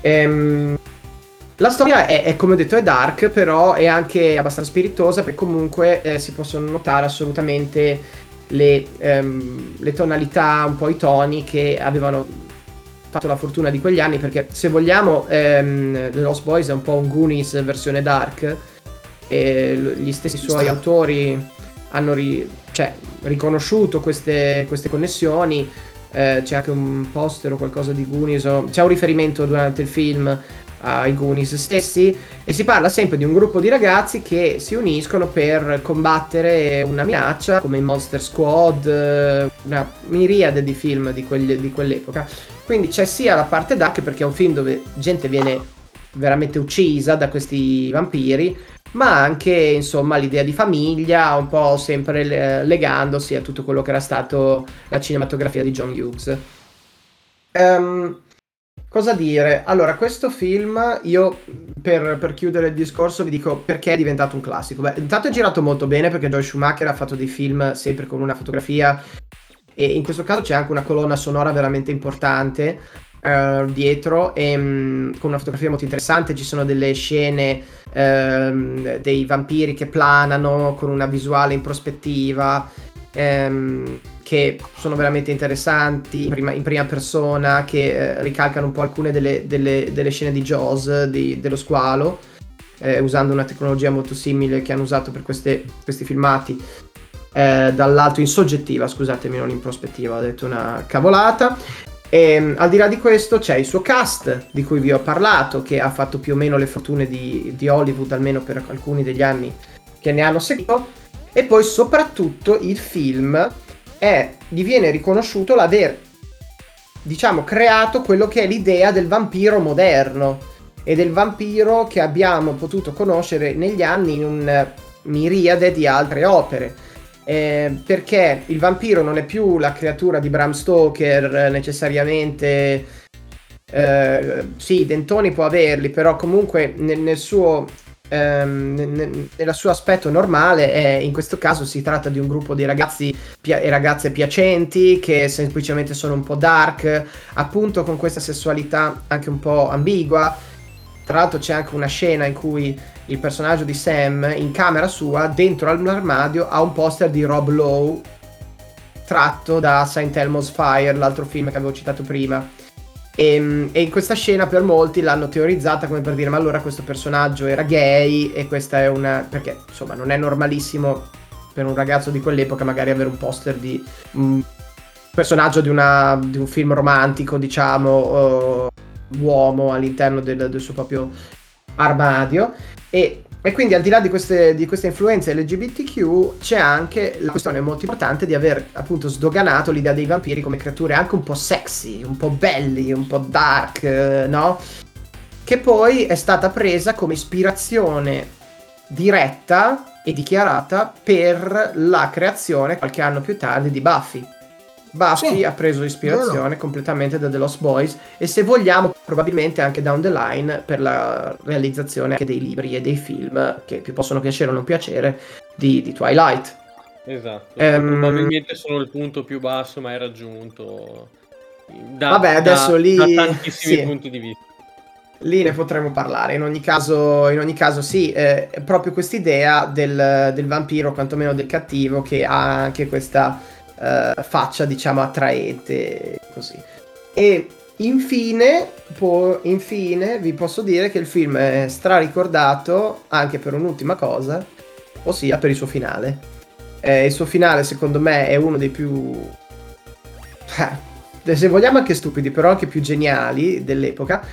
Ehm, la storia è, è, come ho detto, è dark, però è anche abbastanza spiritosa perché comunque eh, si possono notare assolutamente le, ehm, le, tonalità, un po' i toni che avevano fatto la fortuna di quegli anni perché se vogliamo ehm, The Lost Boys è un po' un Goonies versione dark e gli stessi suoi autori hanno ri- cioè, riconosciuto queste, queste connessioni eh, c'è anche un poster o qualcosa di Goonies o... c'è un riferimento durante il film ai Goonies stessi e si parla sempre di un gruppo di ragazzi che si uniscono per combattere una minaccia come in Monster Squad, una miriade di film di, quegli, di quell'epoca. Quindi c'è sia la parte dark perché è un film dove gente viene veramente uccisa da questi vampiri, ma anche insomma l'idea di famiglia, un po' sempre legandosi a tutto quello che era stato la cinematografia di John Hughes. Um, Cosa dire? Allora, questo film, io per, per, chiudere il discorso vi dico perché è diventato un classico. Beh, intanto è girato molto bene perché Joy Schumacher ha fatto dei film sempre con una fotografia e in questo caso c'è anche una colonna sonora veramente importante uh, dietro e um, con una fotografia molto interessante. Ci sono delle scene uh, dei vampiri che planano con una visuale in prospettiva. Um, che sono veramente interessanti in prima, in prima persona, che eh, ricalcano un po' alcune delle, delle, delle scene di Jaws, di, dello squalo, eh, usando una tecnologia molto simile che hanno usato per queste, questi filmati. Eh, dall'alto in soggettiva, scusatemi, non in prospettiva, ho detto una cavolata. E, ehm, al di là di questo c'è il suo cast di cui vi ho parlato, che ha fatto più o meno le fortune di, di Hollywood, almeno per alcuni degli anni che ne hanno seguito. E poi soprattutto il film è, gli viene riconosciuto l'aver, diciamo, creato quello che è l'idea del vampiro moderno e del vampiro che abbiamo potuto conoscere negli anni in un miriade di altre opere. Eh, perché il vampiro non è più la creatura di Bram Stoker necessariamente eh, sì, dentoni può averli, però comunque nel, nel suo ehm, nel, nel suo aspetto normale è, in questo caso si tratta di un gruppo di ragazzi pia- e ragazze piacenti che semplicemente sono un po' dark, appunto con questa sessualità anche un po' ambigua. Tra l'altro c'è anche una scena in cui il personaggio di Sam in camera sua, dentro all'armadio, ha un poster di Rob Lowe tratto da St. Elmo's Fire, l'altro film che avevo citato prima. E, ehm, e, in questa scena per molti l'hanno teorizzata come per dire ma allora questo personaggio era gay e questa è una... perché insomma non è normalissimo per un ragazzo di quell'epoca magari avere un poster di un personaggio di, una, di un film romantico diciamo uomo all'interno del, del suo proprio armadio. E e quindi al di là di queste, di queste, influenze LGBTQ c'è anche la questione molto importante di aver appunto sdoganato l'idea dei vampiri come creature anche un po' sexy, un po' belli, un po' dark, eh, no? Che poi è stata presa come ispirazione diretta e dichiarata per la creazione qualche anno più tardi di Buffy. Buffy sì, ha preso ispirazione vero. completamente da The Lost Boys e se vogliamo probabilmente anche down the line per la realizzazione anche dei libri e dei film che più possono piacere o non piacere di, di Twilight. Esatto, um, probabilmente sono il punto più basso ma è raggiunto da, vabbè, adesso da, lì, da tantissimi sì. punti di vista. Lì ne potremo parlare. In ogni caso, in ogni caso sì, eh, è proprio quest'idea del, del vampiro, quantomeno del cattivo, che ha anche questa uh, faccia diciamo attraente così. E infine, po- infine vi posso dire che il film è straricordato anche per un'ultima cosa, ossia per il suo finale. Eh, il suo finale secondo me è uno dei più... Eh, se vogliamo anche stupidi, però anche più geniali dell'epoca.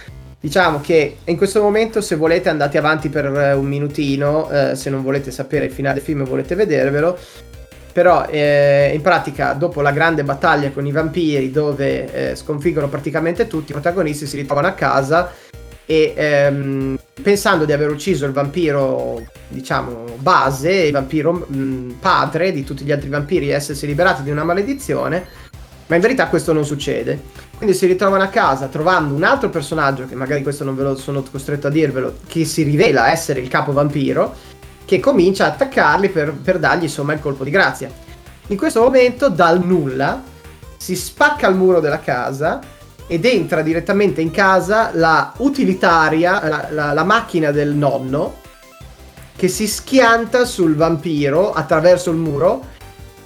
Diciamo che in questo momento, se volete, andate avanti per un minutino. Eh, se non volete sapere il finale del film e volete vedervelo. Però eh, in pratica dopo la grande battaglia con i vampiri dove eh, sconfiggono praticamente tutti, i protagonisti si ritrovano a casa e ehm, pensando di aver ucciso il vampiro, diciamo, base, il vampiro mh, padre di tutti gli altri vampiri e essersi liberati di una maledizione, ma in verità questo non succede. Quindi si ritrovano a casa trovando un altro personaggio, che magari questo non ve lo sono costretto a dirvelo, che si rivela essere il capo vampiro, che comincia a attaccarli per, per dargli insomma il colpo di grazia. In questo momento, dal nulla, si spacca il muro della casa ed entra direttamente in casa la utilitaria, la, la, la macchina del nonno, che si schianta sul vampiro attraverso il muro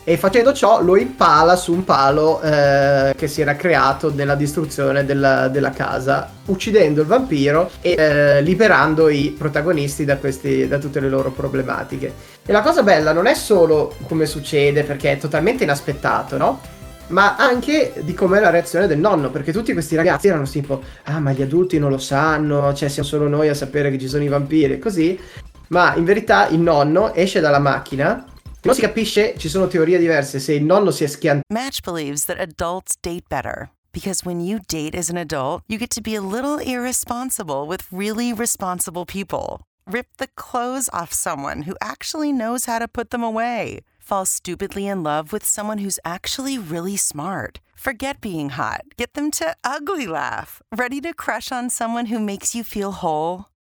e facendo ciò lo impala su un palo eh, che si era creato nella distruzione della, della casa, uccidendo il vampiro e eh, liberando i protagonisti da, questi, da tutte le loro problematiche. E la cosa bella non è solo come succede perché è totalmente inaspettato, no? ma anche di com'è la reazione del nonno, perché tutti questi ragazzi erano tipo, ah ma gli adulti non lo sanno, cioè siamo solo noi a sapere che ci sono i vampiri e così, ma in verità il nonno esce dalla macchina Non si capisce, ci sono teorie diverse se il nonno si è schiantato. Match believes that adults date better. Because when you date as an adult, you get to be a little irresponsible with really responsible people. Rip the clothes off someone who actually knows how to put them away. Fall stupidly in love with someone who's actually really smart. Forget being hot. Get them to ugly laugh. Ready to crush on someone who makes you feel whole?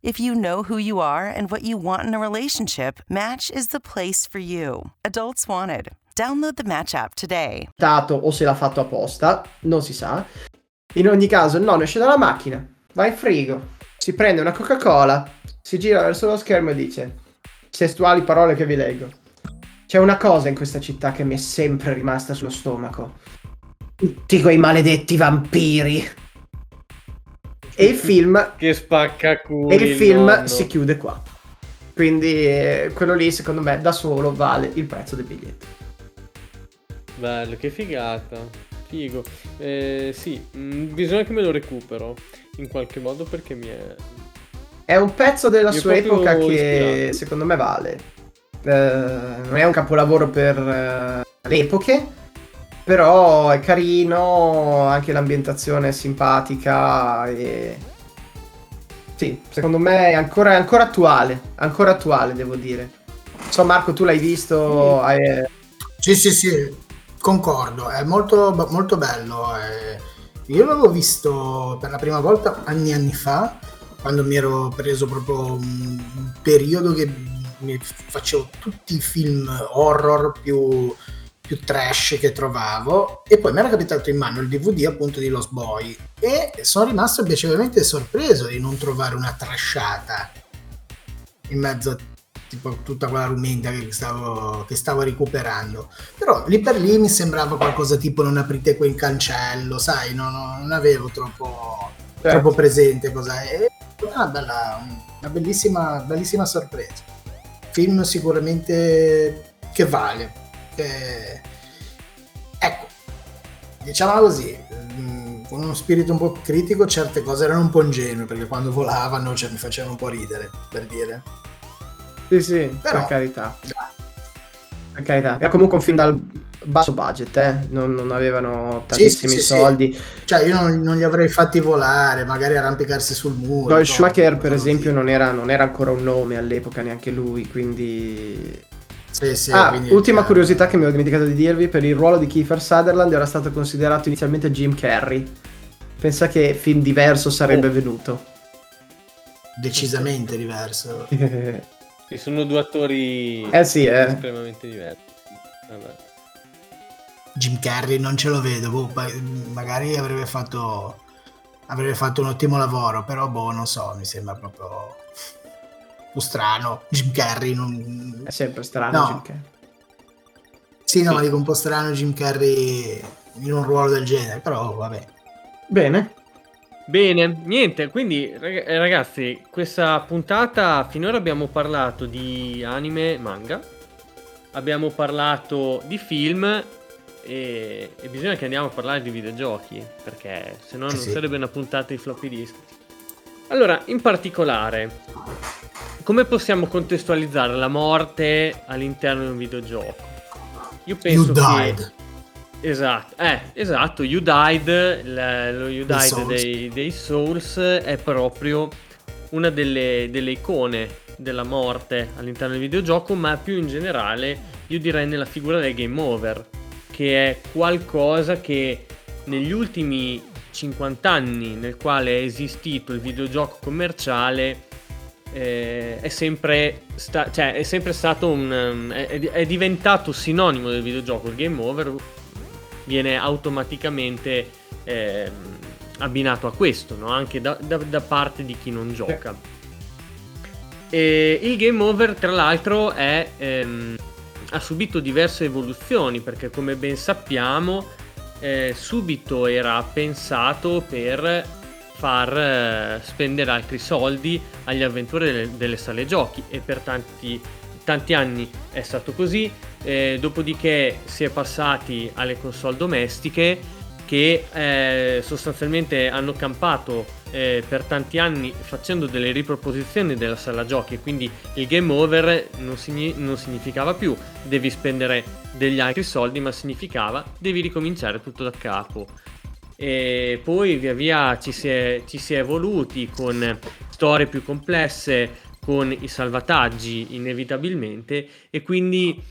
If you know who you are and what you want in a relationship, Match is the place for you. Adults Wanted. Download the Match app today. O se l'ha fatto apposta, non si sa. In ogni caso, il nonno esce dalla macchina, va in frigo, si prende una Coca-Cola, si gira verso lo schermo e dice: Testuali parole che vi leggo. C'è una cosa in questa città che mi è sempre rimasta sullo stomaco. Tutti quei maledetti vampiri e il film che spacca culo e il film nonno. si chiude qua quindi eh, quello lì secondo me da solo vale il prezzo del biglietto bello che figata figo. Eh, sì, mm, bisogna che me lo recupero in qualche modo perché mi è... È un pezzo della Mi sua epoca che ispirato. secondo me vale. Eh, non è un capolavoro per eh, le epoche, però è carino, anche l'ambientazione è simpatica e... Sì, secondo me è ancora, è ancora attuale, ancora attuale devo dire. So Marco, tu l'hai visto? hai- Sì, sì, sì, concordo, è molto, molto bello. eh. Io l'avevo visto per la prima volta anni e anni fa, quando mi ero preso proprio un un periodo che mi facevo tutti i film horror più, più trash che trovavo e poi mi era capitato in mano il DVD appunto di Lost Boy e sono rimasto piacevolmente sorpreso di non trovare una trashata in mezzo a tipo tutta quella rumenta che stavo, che stavo recuperando. Però lì per lì mi sembrava qualcosa tipo non aprite quel cancello, sai, no- no- non avevo troppo, Certo. troppo presente cosa è. È una, bella, una bellissima, bellissima sorpresa. Film sicuramente che vale. Che- Ecco, diciamola così, mm, con uno spirito un po' critico certe cose erano un po' ingenue perché quando volavano cioè, mi facevano un po' ridere, per dire. Sì, sì, Però- per carità. Per carità. Era comunque un film dal basso budget, eh? non, non avevano tantissimi sì, sì, soldi. Cioè, io non, non li avrei fatti volare, magari arrampicarsi sul muro. No, Schumacher, per esempio, non era, non era ancora un nome all'epoca neanche lui, quindi... Sì, sì, ah, ultima curiosità che mi ho dimenticato di dirvi, per il ruolo di Kiefer Sutherland era stato considerato inizialmente Jim Carrey. Pensa che film diverso sarebbe Oh. venuto. Decisamente diverso. Ci sono due attori Eh sì, eh. estremamente diversi. Vabbè. Jim Carrey non ce lo vedo, boh, magari avrebbe fatto, avrebbe fatto un ottimo lavoro, però boh, non so, mi sembra proprio un po' strano. Jim Carrey non... È sempre strano No. Jim Carrey. Sì, no, Sì. ma dico un po' strano Jim Carrey in un ruolo del genere, però vabbè. Bene. Bene, niente, quindi eh, ragazzi, questa puntata finora abbiamo parlato di anime e manga, abbiamo parlato di film e, e bisogna che andiamo a parlare di videogiochi, perché se no Eh non sì. sarebbe una puntata di floppy disk. Allora, in particolare, come possiamo contestualizzare la morte all'interno di un videogioco? Io penso You che... died. Esatto, eh, esatto, You Died, l- lo You Died Souls. dei, dei Souls è proprio una delle, delle icone della morte all'interno del videogioco, ma più in generale io direi nella figura del game over, che è qualcosa che negli ultimi 50 anni nel quale è esistito il videogioco commerciale eh, è, sempre sta- cioè, è sempre stato un um, è, è- diventato sinonimo del videogioco il game over viene automaticamente ehm, abbinato a questo no? anche da, da- da parte di chi non gioca e il game over tra l'altro è, ehm, ha subito diverse evoluzioni perché come ben sappiamo eh, subito era pensato per far eh, spendere altri soldi agli avventori delle, delle sale giochi. E per tanti, tanti anni è stato così. Eh, dopodiché si è passati alle console domestiche che eh, sostanzialmente hanno campato eh, per tanti anni facendo delle riproposizioni della sala giochi e quindi il game over non, signi- non significava più. Devi spendere degli altri soldi ma significava devi ricominciare tutto da capo. E poi via via ci si è, ci si è evoluti con storie più complesse con i salvataggi inevitabilmente e quindi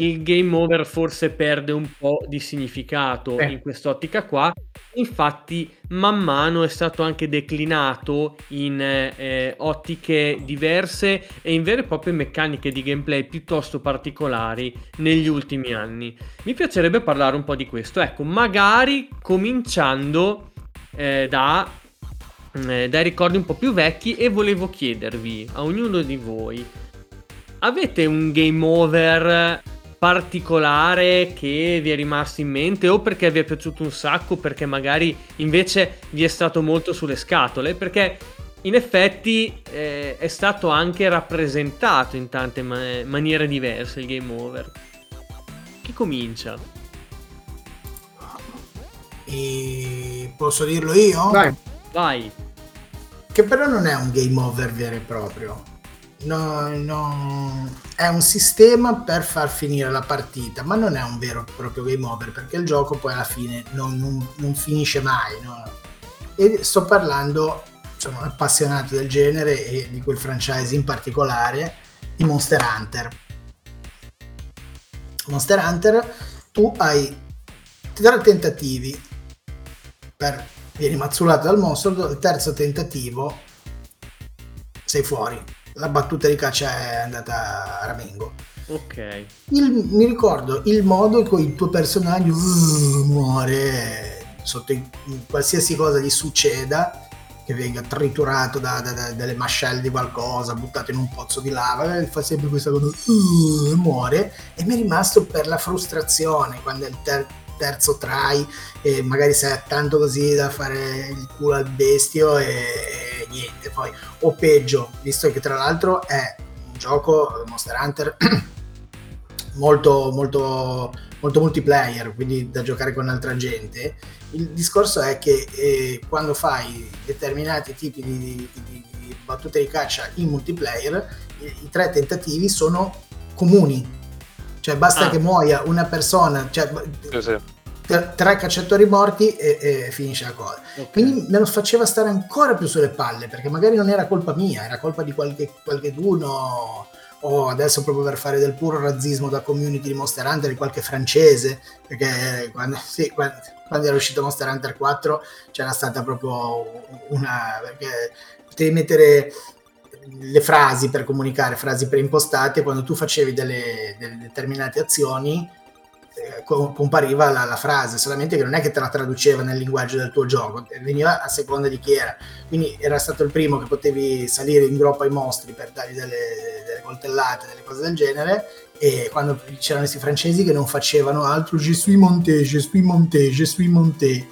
il game over forse perde un po' di significato Sì. in quest'ottica qua. Infatti, man mano è stato anche declinato in eh, ottiche diverse e in vere e proprie meccaniche di gameplay piuttosto particolari negli ultimi anni. Mi piacerebbe parlare un po' di questo, ecco, magari cominciando eh, da, eh, dai ricordi un po' più vecchi e volevo chiedervi a ognuno di voi, avete un game over particolare che vi è rimasto in mente o perché vi è piaciuto un sacco perché magari invece vi è stato molto sulle scatole perché in effetti eh, è stato anche rappresentato in tante ma- maniere diverse il game over chi comincia? E posso dirlo io? Vai. Vai. Che però non è un game over vero e proprio. No, no, è un sistema per far finire la partita, ma non è un vero e proprio game over perché il gioco poi alla fine non, non- non finisce mai. no? E sto parlando, sono appassionato del genere e di quel franchise in particolare, di Monster Hunter. Monster Hunter, tu hai tre tentativi per vieni mazzulato dal mostro, il terzo tentativo sei fuori. La battuta di caccia è andata a ramengo. Ok. Il- mi ricordo il modo in cui il tuo personaggio muore sotto i- qualsiasi cosa gli succeda, che venga triturato da, da- da- dalle mascelle di qualcosa, buttato in un pozzo di lava, e fa sempre questa cosa e muore. E mi è rimasto per la frustrazione quando è il ter- terzo try e magari sei tanto così da fare il culo al bestio e niente. Poi, o peggio, visto che tra l'altro è un gioco Monster Hunter molto, molto, molto multiplayer, quindi da giocare con altra gente. Il discorso è che eh, quando fai determinati tipi di, di- di- di battute di caccia in multiplayer, i, i tre tentativi sono comuni. Cioè basta Ah. che muoia una persona, cioè Sì, sì. Tre, tre cacciatori morti e, e finisce la cosa. ok. Quindi me lo faceva stare ancora più sulle palle, perché magari non era colpa mia, era colpa di qualche, qualcheduno, o adesso proprio per fare del puro razzismo da community di Monster Hunter, di qualche francese, perché quando, sì, quando, quando era uscito Monster Hunter 4 c'era stata proprio una... perché potevi mettere le frasi per comunicare, frasi preimpostate, quando tu facevi delle, delle determinate azioni compariva la, la frase, solamente che non è che te la traduceva nel linguaggio del tuo gioco, veniva a seconda di chi era. Quindi era stato il primo che potevi salire in groppa ai mostri per dargli delle, delle coltellate, delle cose del genere. E quando c'erano questi francesi che non facevano altro, je suis monté, je suis monté, je suis monté.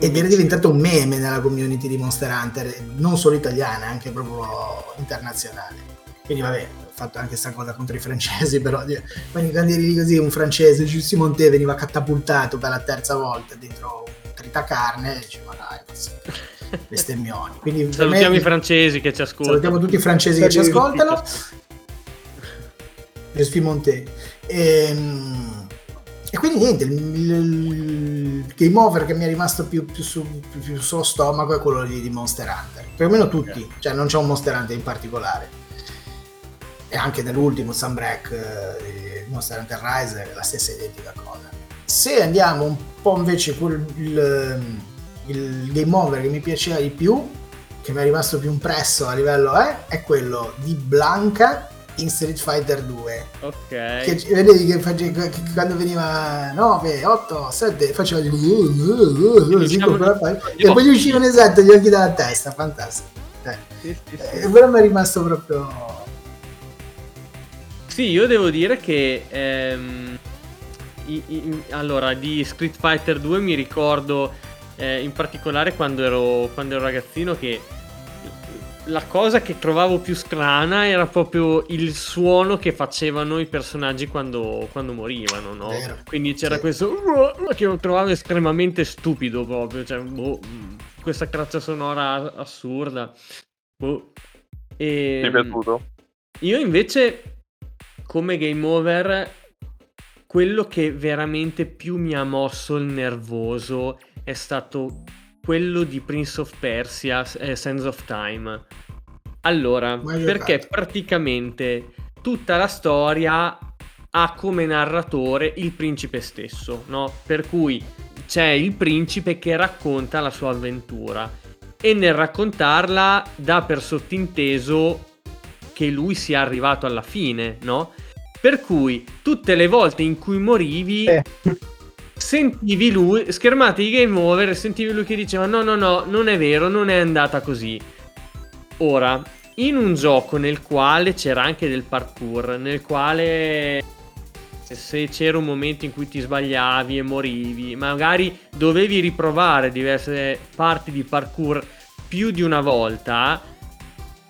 Ed era diventato un meme nella community di Monster Hunter, non solo italiana, anche proprio internazionale. Quindi vabbè, fatto anche questa cosa contro i francesi, però quando quando eri lì così un francese, Giussi Monte veniva catapultato per la terza volta dentro un tritacarne e dice ma dai, bestemmioni. Quindi Salutiamo me- i francesi che ci ascoltano. Salutiamo tutti i francesi che ci ascoltano. Je suis monté. Ehm, E, quindi niente, il, il- il game over che mi è rimasto più, più, su, più, più sullo stomaco è quello lì di Monster Hunter. Più o meno tutti, cioè non c'è un Monster Hunter in particolare. E anche nell'ultimo Sunbreak eh, Monster Hunter Rise è la stessa identica cosa. Se andiamo un po' invece con il, il game over che mi piaceva di più, che mi è rimasto più impresso a livello eh, è quello di Blanca in Street Fighter 2 Ok. che vedevi che, face- che quando veniva 9, 8, 7 faceva uh, uh, uh, così Diciamo di e poi gli uscivano esatto gli occhi dalla testa fantastico Eh, Sì, sì, sì. eh, però mi è rimasto proprio Sì, io devo dire che ehm, i- i- allora di Street Fighter 2 mi ricordo eh, in particolare quando ero, quando ero ragazzino che la cosa che trovavo più strana era proprio il suono che facevano i personaggi quando, quando morivano, no? Vero. Quindi c'era Sì. questo che lo trovavo estremamente stupido proprio, cioè, boh, questa traccia sonora assurda. Boh. E, Ti è piaciuto? io invece, come game over, quello che veramente più mi ha mosso il nervoso è stato quello di Prince of Persia, eh, Sands of Time. Allora, Mai perché giocato. praticamente tutta la storia ha come narratore il principe stesso, no? Per cui c'è il principe che racconta la sua avventura e nel raccontarla dà per sottinteso che lui sia arrivato alla fine, no? Per cui tutte le volte in cui morivi Eh. sentivi lui, schermate di game over, sentivi lui che diceva no no no, non è vero, non è andata così. Ora, in un gioco nel quale c'era anche del parkour, nel quale se c'era un momento in cui ti sbagliavi e morivi, magari dovevi riprovare diverse parti di parkour più di una volta,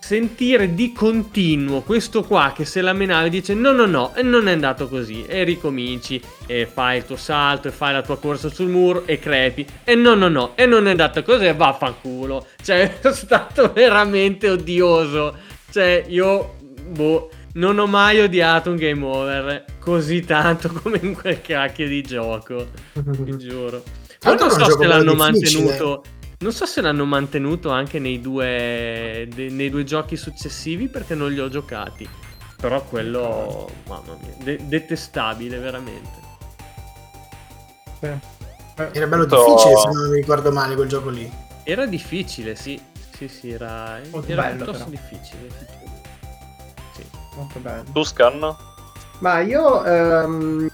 sentire di continuo questo qua che se la menava e dice no no no e non è andato così e ricominci e fai il tuo salto e fai la tua corsa sul muro e crepi e no no no e non è andato così e vaffanculo. Cioè è stato veramente odioso. Cioè io boh non ho mai odiato un game over così tanto come in quel cacchio di gioco ti giuro. Poi non so se l'hanno mantenuto non so se l'hanno mantenuto anche nei due, de, nei due giochi successivi perché non li ho giocati. Però quello, mamma mia, de- detestabile veramente. Era bello difficile se non mi ricordo male quel gioco lì. Era difficile, sì. Sì, sì, era, Molto era bello, piuttosto però. difficile. Sì. Molto bello. Tu Scan? Ma io, ehm,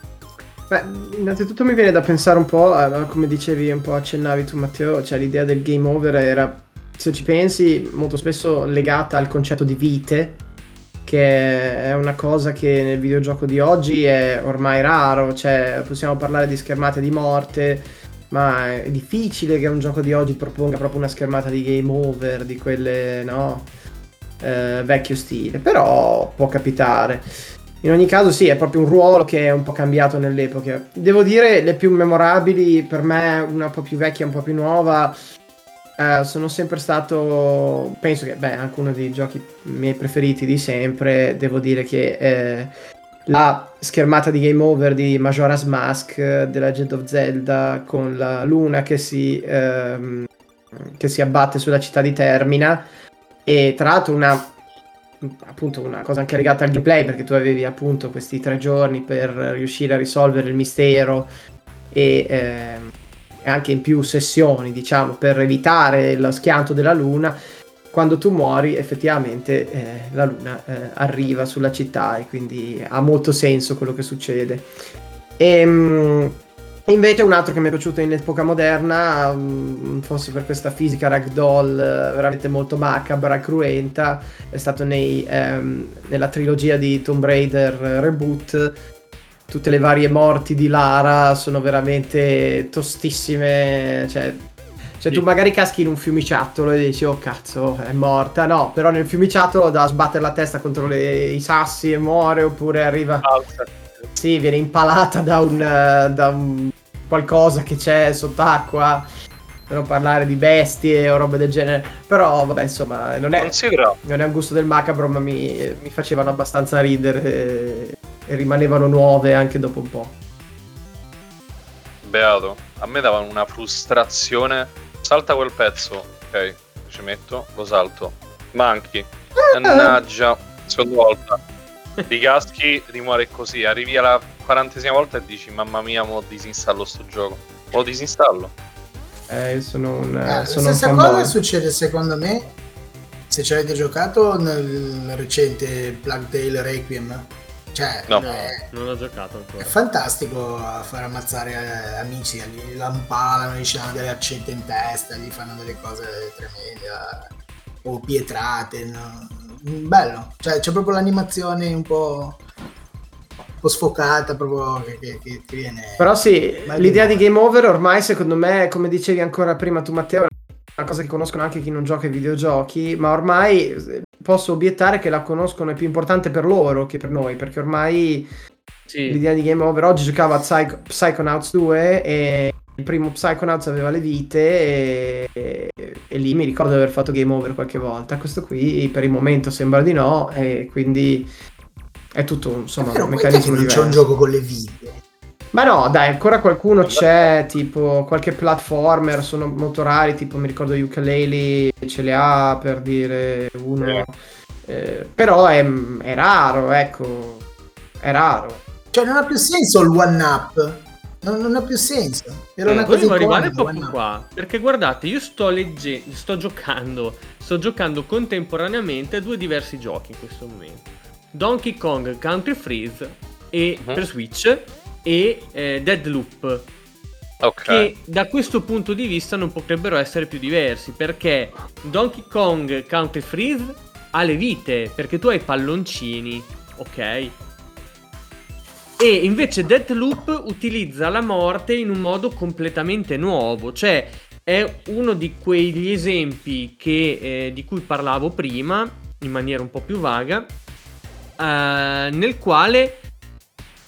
beh, innanzitutto mi viene da pensare un po', eh, come dicevi, un po' accennavi tu Matteo, cioè l'idea del game over era, se ci pensi, molto spesso legata al concetto di vite, che è una cosa che nel videogioco di oggi è ormai raro, cioè possiamo parlare di schermate di morte, ma è difficile che un gioco di oggi proponga proprio una schermata di game over, di quelle, no, eh, vecchio stile, però può capitare. In ogni caso sì, è proprio un ruolo che è un po' cambiato nell'epoca. Devo dire, le più memorabili per me, una un po' più vecchia un po' più nuova, eh, sono sempre stato, penso che, beh, anche uno dei giochi miei preferiti di sempre, devo dire che eh, la schermata di Game Over di Majora's Mask, eh, The Legend of Zelda, con la luna che si, ehm, che si abbatte sulla città di Termina, e tra l'altro una appunto una cosa anche legata al gameplay perché tu avevi appunto questi tre giorni per riuscire a risolvere il mistero e, ehm, e anche in più sessioni diciamo per evitare lo schianto della luna. Quando tu muori effettivamente eh, la luna eh, arriva sulla città e quindi ha molto senso quello che succede. E invece un altro che mi è piaciuto in epoca moderna, mm, forse per questa fisica ragdoll eh, veramente molto macabra, cruenta, è stato nei, ehm, nella trilogia di Tomb Raider eh, Reboot. Tutte le varie morti di Lara sono veramente tostissime, cioè cioè, tu magari caschi in un fiumiciattolo e dici, oh cazzo, è morta. No, però nel fiumiciattolo da sbattere la testa contro le- i sassi e muore, oppure arriva. Sì, viene impalata da un, eh, da un qualcosa che c'è sott'acqua. Per non parlare di bestie o robe del genere. Però, vabbè, insomma, non è, non è un gusto del macabro, ma mi, mi facevano abbastanza ridere e, e rimanevano nuove anche dopo un po'. Beato. A me davano una frustrazione. Salta quel pezzo. Ok, ci metto, lo salto. Manchi. Mannaggia. Seconda volta. Ti caschi, rimuore così. Arrivi alla quarantesima volta e dici, mamma mia, mo disinstallo sto gioco. Lo disinstallo. Eh, io sono un, Eh, la sono un stessa fanboy. cosa succede secondo me se ci avete giocato nel recente Plague Tale Requiem. Cioè, No, è, non l'ho giocato è ancora. fantastico a far ammazzare eh, amici, gli lampalano, gli hanno delle accette in testa, gli fanno delle cose tremende, eh, o pietrate. no? Bello, cioè c'è proprio l'animazione un po', un po' sfocata, proprio che, che- che viene... Però sì, l'idea di game over ormai secondo me, come dicevi ancora prima tu Matteo, è una cosa che conoscono anche chi non gioca ai videogiochi, ma ormai eh, posso obiettare che la conoscono, è più importante per loro che per noi, perché ormai l'idea di game over, oggi giocavo a Psycho- Psychonauts 2 e il primo Psychonauts aveva le vite e, e lì mi ricordo di aver fatto game over qualche volta, questo qui per il momento sembra di no e quindi è tutto insomma Però un meccanismo non diverso. c'è un gioco con le vite. Ma no, dai, ancora qualcuno c'è, tipo qualche platformer, sono molto rari, tipo mi ricordo Ukulele ce le ha per dire uno. Eh, però è, è raro, ecco, è raro. Cioè non ha più senso il one up. Non, non ha più senso. Era una cosa Volevo arrivare proprio up. qua. Perché guardate, io sto leggendo, sto giocando, sto giocando contemporaneamente a due diversi giochi in questo momento. Donkey Kong Country Freeze e, Mhm. per Switch e eh, Deadloop. Ok. Che da questo punto di vista non potrebbero essere più diversi. Perché Donkey Kong Country Freeze ha le vite, perché tu hai palloncini, ok? E invece Deathloop utilizza la morte in un modo completamente nuovo, cioè è uno di quegli esempi che, eh, di cui parlavo prima, in maniera un po' più vaga, eh, nel quale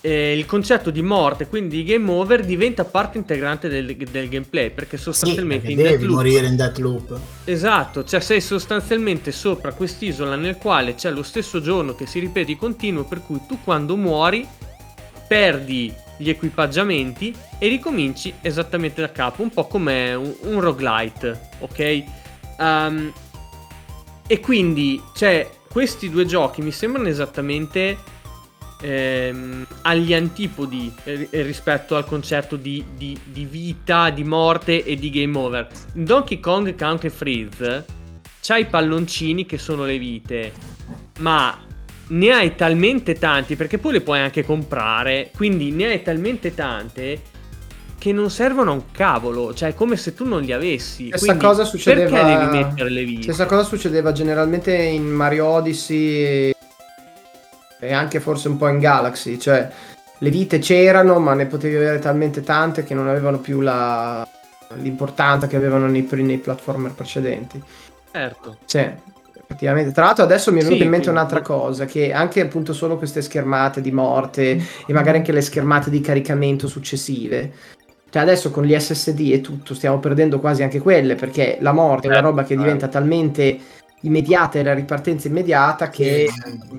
eh, il concetto di morte, quindi di game over, diventa parte integrante del, del gameplay, perché sostanzialmente Sì, in perché devi Deathloop- morire in Deathloop. Esatto, cioè sei sostanzialmente sopra quest'isola nel quale c'è lo stesso giorno che si ripete di continuo, per cui tu quando muori perdi gli equipaggiamenti e ricominci esattamente da capo, un po' come un, un roguelite, ok? Ehm, e quindi, cioè, questi due giochi mi sembrano esattamente ehm, agli antipodi rispetto al concetto di, di- di vita, di morte e di game over. In Donkey Kong Country Freeze c'hai i palloncini che sono le vite, ma ne hai talmente tanti perché poi le puoi anche comprare, quindi ne hai talmente tante che non servono a un cavolo, cioè è come se tu non li avessi. Stessa Quindi cosa succedeva. Perché devi mettere le vite? Stessa cosa succedeva generalmente in Mario Odyssey e anche forse un po' in Galaxy. Cioè, le vite c'erano, ma ne potevi avere talmente tante che non avevano più la- l'importanza che avevano nei, nei platformer precedenti. Certo. Sì, effettivamente. Tra l'altro adesso mi è venuta Sì, in mente quindi- un'altra cosa, che anche appunto solo queste schermate di morte e magari anche le schermate di caricamento successive. Cioè adesso con gli SSD e tutto stiamo perdendo quasi anche quelle, perché la morte è una Eh, roba che diventa talmente immediata e la ripartenza immediata che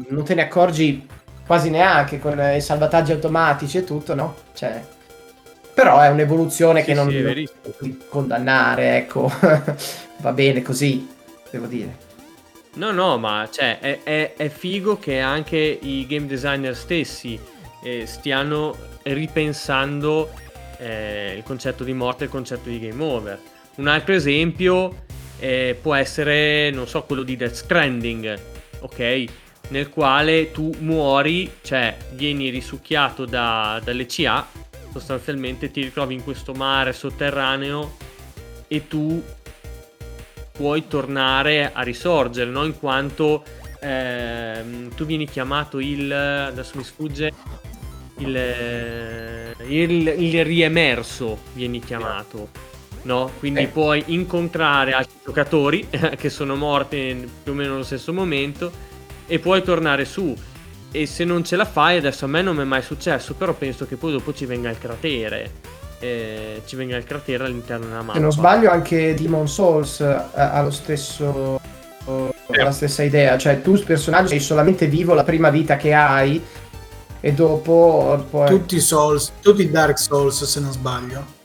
non te ne accorgi quasi neanche con i salvataggi automatici e tutto, no? Cioè, però è un'evoluzione che Sì, non sì, è non puoi condannare, ecco. Va bene così, devo dire. No, no, ma cioè, è, è- è figo che anche i game designer stessi eh, stiano ripensando eh, il concetto di morte e il concetto di game over. Un altro esempio eh, può essere, non so, quello di Death Stranding, ok? Nel quale tu muori, cioè vieni risucchiato da- dalle CA, sostanzialmente ti ritrovi in questo mare sotterraneo e tu puoi tornare a risorgere, no? In quanto ehm, tu vieni chiamato il. adesso mi sfugge. Il, eh, il, il riemerso vieni chiamato, no? Quindi Eh. puoi incontrare altri giocatori che sono morti più o meno nello stesso momento e puoi tornare su. E se non ce la fai, adesso a me non mi è mai successo, però penso che poi dopo ci venga il cratere. Eh, ci venga il cratere all'interno della mappa. Se non sbaglio anche Demon Souls eh, ha lo stesso ha la stessa idea, cioè tu personaggio sei solamente vivo la prima vita che hai e dopo poi Tutti i Souls, tutti i Dark Souls se non sbaglio.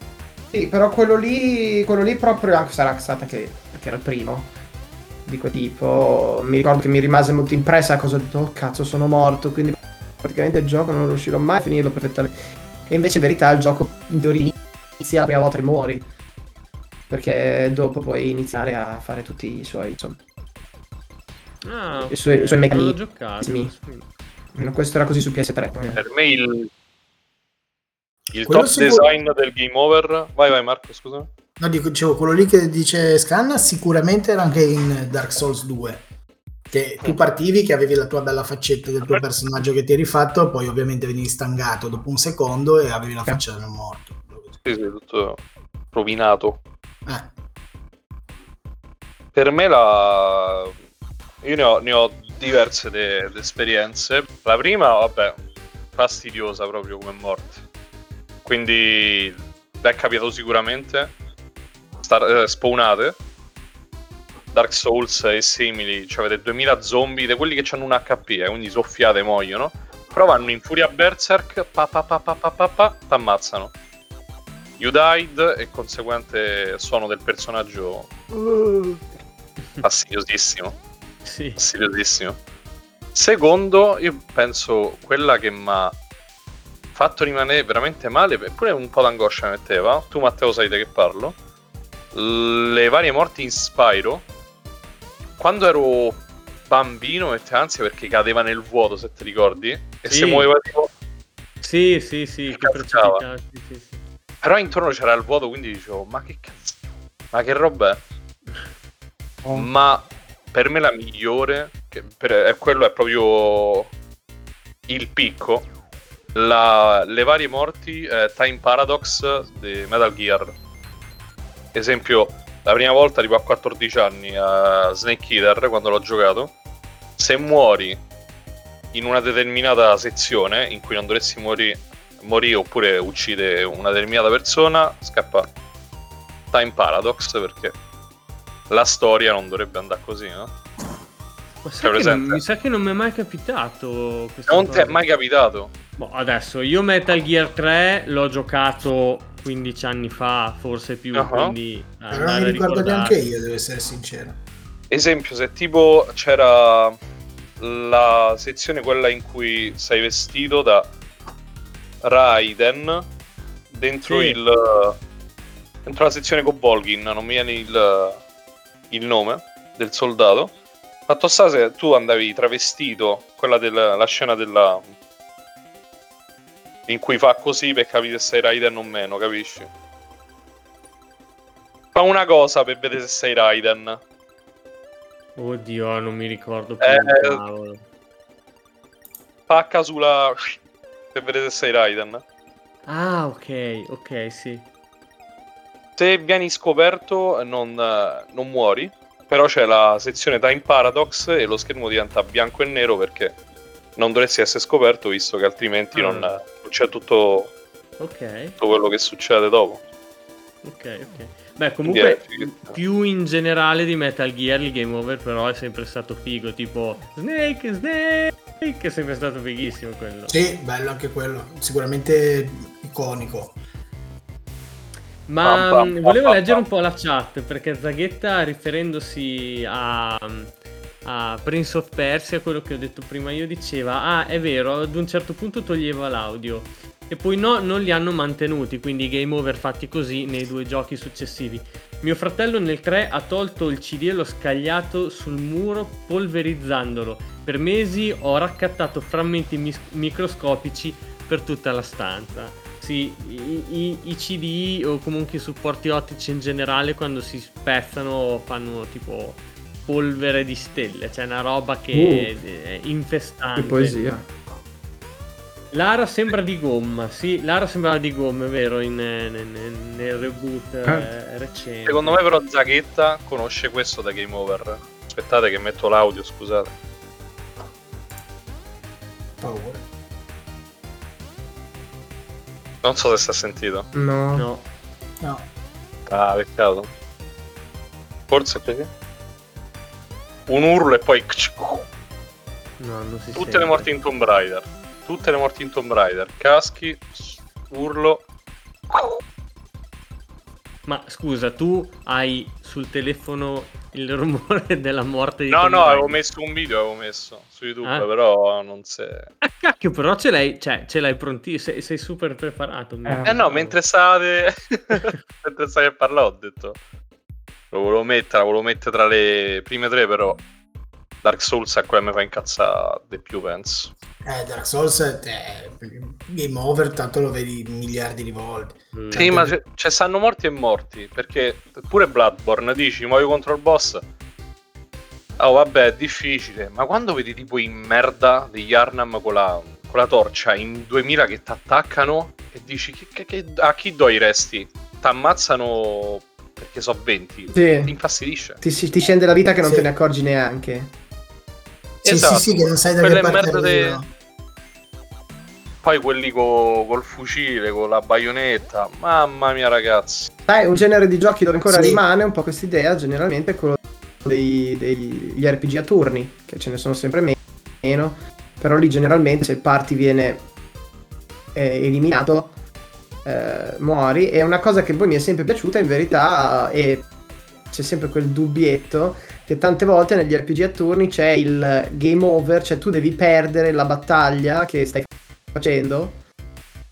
Sì, però quello lì quello lì proprio anche sarà stata che perché era il primo di quel tipo. Mi ricordo che mi rimase molto impressa la cosa ho detto "Oh cazzo, sono morto", quindi praticamente il gioco non riuscirò mai a finirlo perfettamente. E invece in verità il gioco in teoria inizia la prima volta che muori. Perché dopo puoi iniziare a fare tutti i suoi insomma Ah, i suoi, i suoi meccanismi. giocato. Almeno Questo era così su PS3. Per me il, il Quello top design del game over. Vai, vai, Marco, scusa. No, dico, dicevo, quello lì che dice Scanna sicuramente era anche in Dark Souls 2. Che tu partivi, che avevi la tua bella faccetta del tuo personaggio che ti eri fatto, poi ovviamente venivi stangato dopo un secondo e avevi la faccia del morto. Sì, sì, tutto rovinato. Eh. Per me la... Io ne ho, ne ho diverse de- de esperienze. La prima, vabbè, fastidiosa proprio come morte. Quindi è capitato sicuramente. Star- eh, spawnate. Dark Souls e simili, cioè avete 2000 zombie, di quelli che hanno un HP, eh, quindi soffiate e muoiono. Però vanno in furia berserk, pa pa pa pa pa pa pa, t'ammazzano. You died e conseguente suono del personaggio fastidiosissimo. Sì. Fastidiosissimo. Secondo, io penso quella che mi ha fatto rimanere veramente male, eppure un po' d'angoscia mi metteva. Tu, Matteo, sai di che parlo. Le varie morti in Spyro. Quando ero bambino, mette ansia perché cadeva nel vuoto, se ti ricordi. E Sì. se muoveva tipo. Sì, sì, sì, che sì, sì, sì. Però intorno c'era il vuoto, quindi dicevo, ma che cazzo? Ma che roba è? Oh. Ma per me la migliore, che per- è quello è proprio il picco. La- le varie morti eh, Time Paradox di Metal Gear. Esempio, la prima volta tipo a 14 anni a Snake Eater quando l'ho giocato. se muori in una determinata sezione in cui non dovresti morire, morire oppure uccide una determinata persona, scappa time paradox perché la storia non dovrebbe andare così, no? Ma sai che non- mi sa che non mi è mai capitato. Non ti è mai capitato? Boh, adesso io Metal Gear 3 l'ho giocato 15 anni fa, forse più, Ah. quindi Però andare non a mi ricordo neanche io, devo essere sincero. Esempio, se tipo c'era la sezione quella in cui sei vestito da Raiden dentro Sì. il dentro la sezione con Volgin, non mi viene il, il nome del soldato. Fatto sta se tu andavi travestito, quella della la scena della in cui fa così per capire se sei Raiden o meno, capisci? Fa una cosa per vedere se sei Raiden. Oddio, non mi ricordo più. Eh. Pacca sulla. per vedere se sei Raiden. Ah, ok, ok, sì. Se vieni scoperto non, non muori. Però c'è la sezione Time Paradox e lo schermo diventa bianco e nero perché non dovresti essere scoperto visto che altrimenti Ah. non, c'è tutto, Ok, tutto quello che succede dopo. ok, ok. Beh, comunque, più in generale di Metal Gear, il game over però è sempre stato figo, tipo Snake, Snake, è sempre stato fighissimo quello. Sì, bello anche quello. Sicuramente iconico. Ma pam, mh, pam, volevo pam, leggere un po' la chat perché Zaghetta riferendosi a, a Prince of Persia, quello che ho detto prima io, diceva ah è vero, ad un certo punto toglieva l'audio e poi no, non li hanno mantenuti, quindi game over fatti così nei due giochi successivi. Mio fratello nel 3 ha tolto il CD e l'ho scagliato sul muro polverizzandolo. Per mesi ho raccattato frammenti mis- microscopici per tutta la stanza. Sì, i, i- i CD o comunque i supporti ottici in generale quando si spezzano fanno tipo polvere di stelle, cioè una roba che è infestante. Che poesia. Lara sembra di gomma, sì, Lara sembrava di gomma, è vero, in- nel, nel- nel reboot eh, recente. Secondo me però Zaghetta conosce questo da Game Over. Aspettate che metto l'audio, scusate. Paura. Non so se si è sentito. No. No. No. Ah, peccato. Forse perché? Un urlo e poi... No, non si Tutte sente. le morti in Tomb Raider. Tutte le morti in Tomb Raider. Caschi, urlo. Ma scusa, tu hai sul telefono il rumore della morte di No, Tomb no, Raider? avevo messo un video, avevo messo su YouTube, Ah. però non si... Ah, cacchio, però ce l'hai, cioè, ce l'hai pronti, sei, sei super preparato. mio. Eh no, mentre state... mentre stai a parlare ho detto... Lo volevo mettere, lo volevo mettere tra le prime tre, però... Dark Souls è quella che mi fa incazzare di più, penso. Eh, Dark Souls è game over, tanto lo vedi miliardi di volte. Sì, ma c'è, c'è stanno morti e morti, perché pure Bloodborne dici, muoio contro il boss. Oh, vabbè, è difficile, ma quando vedi tipo in merda degli Arnam con la, con la torcia in 2000 che ti attaccano e dici che, che- che- a chi do i resti? Ti ammazzano perché so 20. Sì. Ti infastidisce. Ti, si- ti scende la vita che non Sì. te ne accorgi neanche. Sì, Esatto, sì, sì, che non sai da quelle che parte merda de-. Poi quelli co- col fucile, con la baionetta. Mamma mia, ragazzi. Sai, un genere di giochi dove ancora Sì. rimane un po' questa idea, generalmente è quello dei- degli RPG a turni, che ce ne sono sempre me- meno, però lì generalmente se il party viene eh, eliminato, eh, muori, e una cosa che poi mi è sempre piaciuta in verità è c'è sempre quel dubbietto che tante volte negli RPG a turni c'è il game over, cioè tu devi perdere la battaglia che stai facendo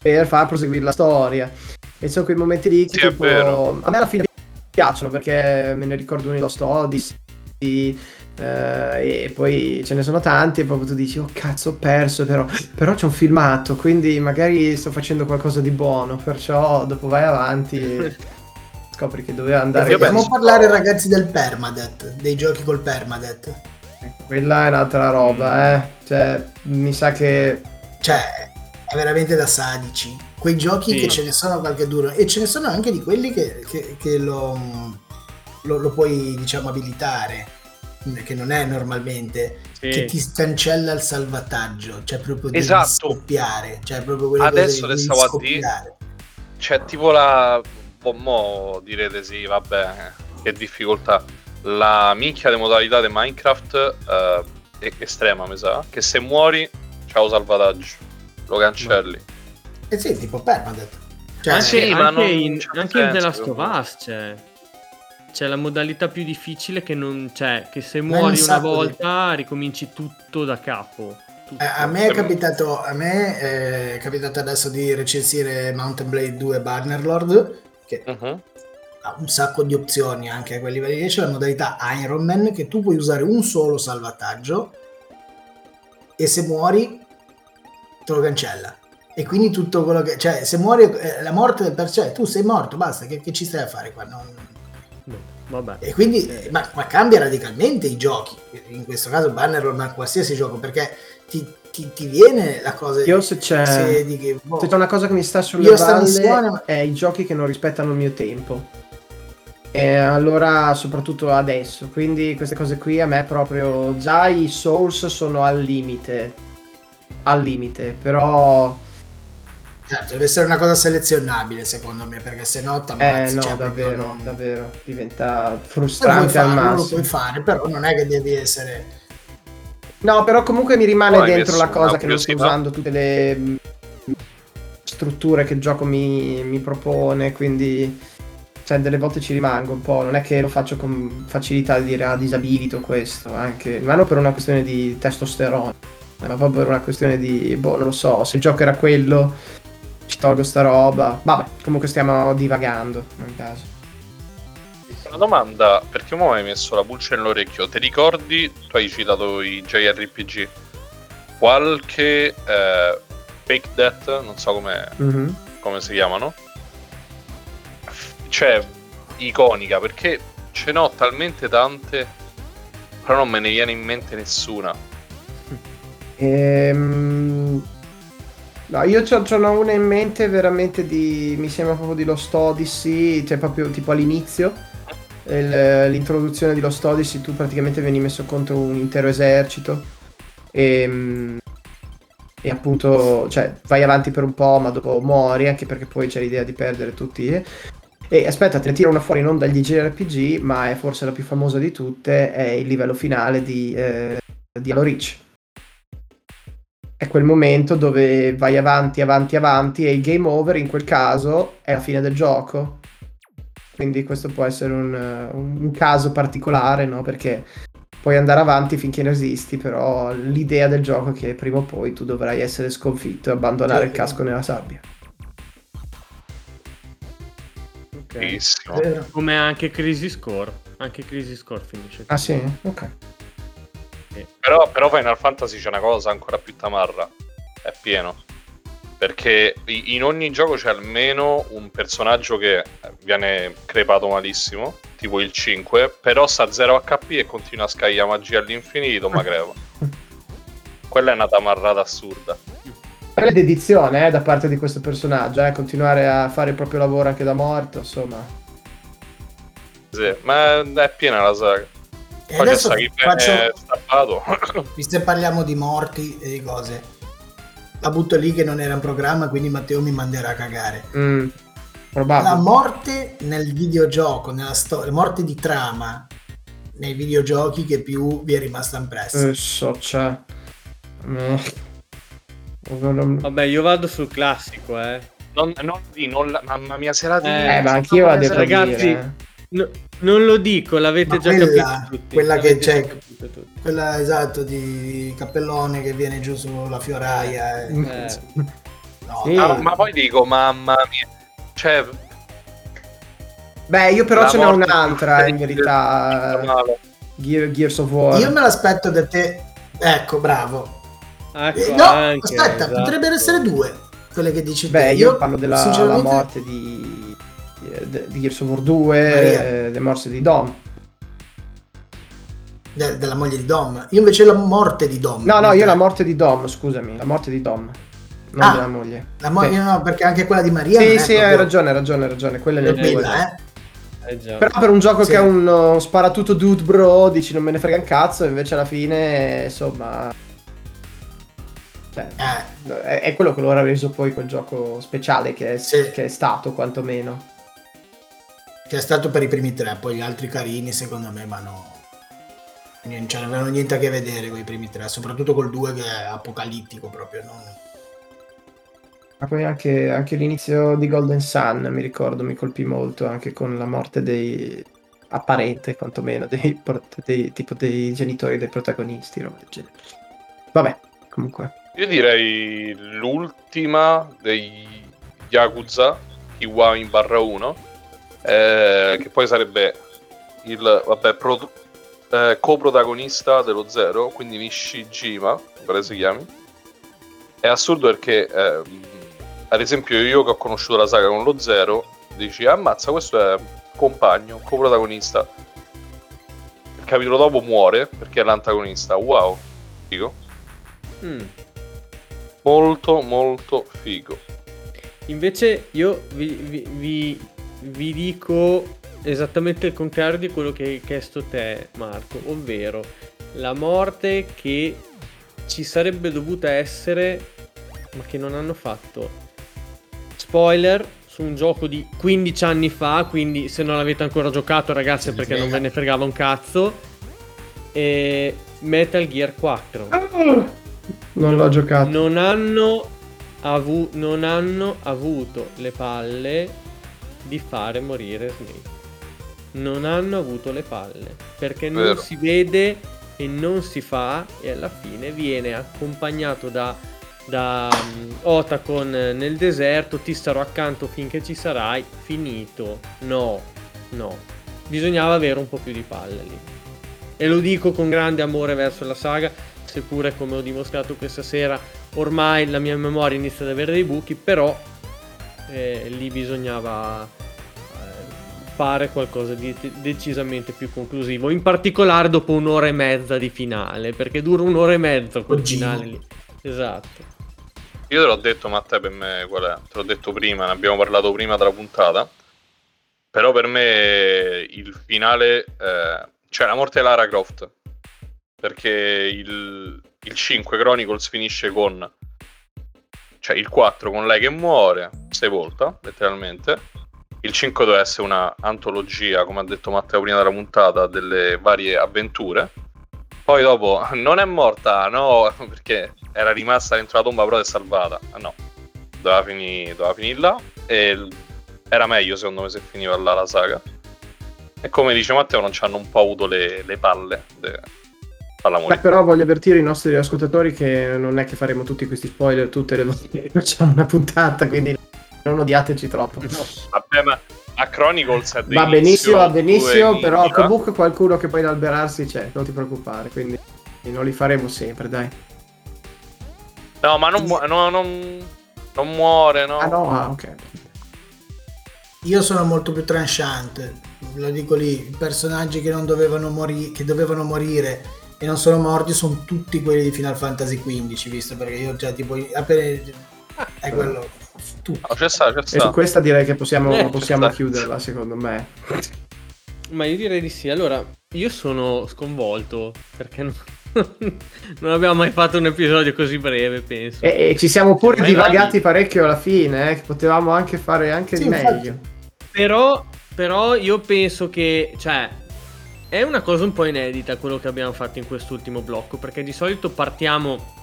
per far proseguire la storia. E sono quei momenti lì che Sì, tipo, a me alla fine piacciono perché me ne ricordo uno di Lost Odyssey eh, e poi ce ne sono tanti e proprio tu dici oh cazzo ho perso però, però c'è un filmato quindi magari sto facendo qualcosa di buono perciò dopo vai avanti e scopri che doveva andare Dobbiamo parlare ragazzi del permadeath, dei giochi col permadeath. quella è un'altra roba eh cioè mi sa che Cioè, è veramente da sadici. Quei giochi Sì. che ce ne sono qualche duro e ce ne sono anche di quelli che, che- che lo, lo, lo puoi diciamo abilitare. Che non è normalmente, Sì. che ti cancella il salvataggio, cioè proprio devi Esatto. scoppiare, cioè proprio quelle Adesso devi stavo a scoppiare. C'è tipo la. Boh, mo direte sì, vabbè, che difficoltà. La minchia di modalità di Minecraft eh, è estrema, mi sa. Che se muori, ciao salvataggio. Lo cancelli. Eh sì, tipo permadeath. Cioè, anche, sì, ma anche non in, anche in The senso, Last of. Us c'è. C'è la modalità più difficile che non c'è, che se muori un una sacco di- volta ricominci tutto da capo. Tutto. Eh, a me è capitato, a me è capitato adesso di recensire Mountain Blade 2 Bannerlord, che Mhm. ha un sacco di opzioni anche a quei livelli lì. C'è la modalità Iron Man che tu puoi usare un solo salvataggio e se muori te lo cancella. E quindi tutto quello che... Cioè, se muori, eh, la morte del per sé, tu sei morto, basta, che, che ci stai a fare qua? Non- No, vabbè. E quindi, eh, ma, ma cambia radicalmente i giochi, in questo caso Bannerlord, ma qualsiasi gioco, perché ti, ti- ti viene la cosa... Io se c'è, se che, boh, se c'è una cosa che mi sta sulle Io missione, ma- è i giochi che non rispettano il mio tempo. E allora, soprattutto adesso, quindi queste cose qui a me proprio già i Souls sono al limite. Al limite, però Certo, deve essere una cosa selezionabile secondo me, perché se no eh t'ammazzi. no, cioè, davvero, non- davvero diventa frustrante al farlo, lo massimo. puoi fare, però non è che devi essere... No, però comunque mi rimane Poi dentro la cosa che non sto usando tutte le mh, strutture che il gioco mi, mi propone, quindi cioè, delle volte ci rimango un po', non è che lo faccio con facilità di dire ah disabilito questo, anche, ma non per una questione di testosterone, ma proprio per una questione di, boh, non lo so, se il gioco era quello, tolgo sta roba, vabbè, comunque stiamo divagando nel caso. Una domanda, perché mi hai messo la pulce nell'orecchio? Ti ricordi, tu hai citato i JRPG, qualche eh, Fake Death, non so come, Mhm. come si chiamano, c'è iconica, perché ce n'ho talmente tante, però non me ne viene in mente nessuna. Ehm, No, io c'ho, c'ho una una in mente veramente di. Mi sembra proprio di Lost Odyssey, cioè proprio tipo all'inizio. il- l'introduzione di Lost Odyssey, tu praticamente veni messo contro un intero esercito. E, e appunto, cioè, vai avanti per un po', ma dopo muori, anche perché poi c'è l'idea di perdere tutti. eh. E aspetta, te ne tiro una fuori non dagli JRPG, ma è forse la più famosa di tutte, è il livello finale di, eh, di Halo Reach è quel momento dove vai avanti, avanti, avanti e il game over in quel caso è la fine del gioco. Quindi questo può essere un, un caso particolare, no? Perché puoi andare avanti finché resisti, però l'idea del gioco è che prima o poi tu dovrai essere sconfitto e abbandonare il casco nella sabbia. Ok. Bellissimo. Vero. Come anche Crisis Core. Anche Crisis Core finisce. Ah sì? Ok. Però, però Final Fantasy c'è una cosa ancora più tamarra. È pieno. Perché in ogni gioco c'è almeno un personaggio che viene crepato malissimo, tipo il 5, però sta a 0 HP e continua a scagliare magia all'infinito, ma crepa. Quella è una tamarrata assurda. Bella dedizione eh, da parte di questo personaggio, eh, continuare a fare il proprio lavoro anche da morto, insomma. Sì, ma è piena la saga. E Poi adesso faccio, stappato. visto che parliamo di morti e di cose, la butto lì che non era in programma, quindi Matteo mi manderà a cagare. Mm, La morte nel videogioco, nella storia, morte di trama nei videogiochi che più vi è rimasta impressa. Eh, so, c'è. Mm. Vabbè, io vado sul classico, eh. Non, non non mamma mia, serata Eh, ma anch'io la devo Ragazzi, dire. No- non lo dico, l'avete Ma già quella- capito tutti. quella che l'avete c'è- capito tutti. Quella esatto di Cappellone che viene giù sulla fioraia. e- Eh. No, Sì. Ah, ma poi dico, mamma mia. Cioè, Beh, io però ce n'ho un'altra in verità. Gear- Gears of War. Io me l'aspetto da te. Ecco, bravo. Ecco, Eh, no, anche, aspetta, esatto. potrebbero essere due quelle che dici Beh, te. io parlo della la sinceramente, morte di, di, Gears of War 2, Maria. eh, le morse di Dom. de- della moglie di Dom. Io invece la morte di Dom. No, no, io la morte di Dom, scusami, la morte di Dom, non Ah, della moglie. La moglie Sì. no, perché anche quella di Maria. Sì, sì, hai proprio- ragione, hai ragione, hai ragione, quella è bella, eh. Però per un gioco Sì. che è un sparatutto dude bro, dici non me ne frega un cazzo, invece alla fine, insomma... Cioè, Eh, è, è quello che lo ha reso poi quel gioco speciale che è, Sì. che è stato, quantomeno. Che è stato per i primi tre, poi gli altri carini secondo me, ma no. Cioè, non avevano niente a che vedere con i primi tre, soprattutto col 2 che è apocalittico proprio. non- Ma poi anche, anche l'inizio di Golden Sun, mi ricordo, mi colpì molto, anche con la morte dei... apparente quantomeno, dei, dei- tipo dei genitori dei protagonisti, roba del genere. Vabbè, comunque. Io direi l'ultima dei Yakuza, Kiwami barra 1, eh, che poi sarebbe il vabbè, pro- eh, coprotagonista dello Zero, quindi Nishijima, pare si chiami. È assurdo perché, ehm, ad esempio, io che ho conosciuto la saga con lo Zero, dici, ammazza, questo è compagno, coprotagonista. Il capitolo dopo muore perché è l'antagonista. Wow, figo. Mm. Molto, molto figo. Invece io vi, vi- vi- vi dico esattamente il contrario di quello che hai chiesto te, Marco, ovvero la morte che ci sarebbe dovuta essere, ma che non hanno fatto. Spoiler su un gioco di 15 anni fa, quindi se non l'avete ancora giocato, ragazzi, perché non ve ne fregava un cazzo. E Metal Gear 4 Non l'ho giocato. non hanno, avu- non hanno avuto le palle di fare morire Snake. Non hanno avuto le palle perché non Vero. si vede e non si fa e alla fine viene accompagnato da, da mm, Otacon nel deserto ti starò accanto finché ci sarai finito no no bisognava avere un po' più di palle lì e lo dico con grande amore verso la saga, seppure come ho dimostrato questa sera, ormai la mia memoria inizia ad avere dei buchi, però eh, lì bisognava eh, fare qualcosa di de- decisamente più conclusivo, in particolare dopo un'ora e mezza di finale, perché dura un'ora e mezza quel Oggi. finale lì. Esatto. Io te l'ho detto, Matteo, per me qual è? Te l'ho detto prima, ne abbiamo parlato prima della puntata. Però per me il finale, eh, cioè la morte di Lara Croft. Perché il, il 5 Chronicles finisce con, cioè il 4 con lei che muore, sepolta, letteralmente. Il 5 doveva essere una antologia, come ha detto Matteo prima della puntata, delle varie avventure. Poi dopo non è morta, no, perché era rimasta dentro la tomba, però è salvata. Ah, no, doveva finire doveva finire là. E era meglio secondo me se finiva là la saga. E come dice Matteo, non ci hanno un po' avuto le, le palle de Beh, però voglio avvertire i nostri ascoltatori che non è che faremo tutti questi spoiler tutte le volte che facciamo una puntata, quindi non odiateci troppo. Vabbè, ma a Chronicles è Va benissimo, va benissimo, però Ninja. comunque qualcuno che poi da alberarsi c'è, non ti preoccupare, quindi non li faremo sempre, dai. No, ma non, mu- no, non, non muore, no. Ah no, ah, ok. Io sono molto più tranchant, lo dico lì, i personaggi che non dovevano, mori- che dovevano morire e non sono morti sono tutti quelli di Final Fantasy XV, visto perché io già tipo appena è quello tu. No, c'è sta, c'è E su sta. questa direi che possiamo, Eh, possiamo sta. chiuderla, secondo me. Ma io direi di sì. Allora, io sono sconvolto perché non, non abbiamo mai fatto un episodio così breve, penso. E, e ci siamo pure Ma divagati parecchio alla fine, eh, che potevamo anche fare anche Sì, di infatti. meglio. Però, però io penso che, cioè, è una cosa un po' inedita quello che abbiamo fatto in quest'ultimo blocco, perché di solito partiamo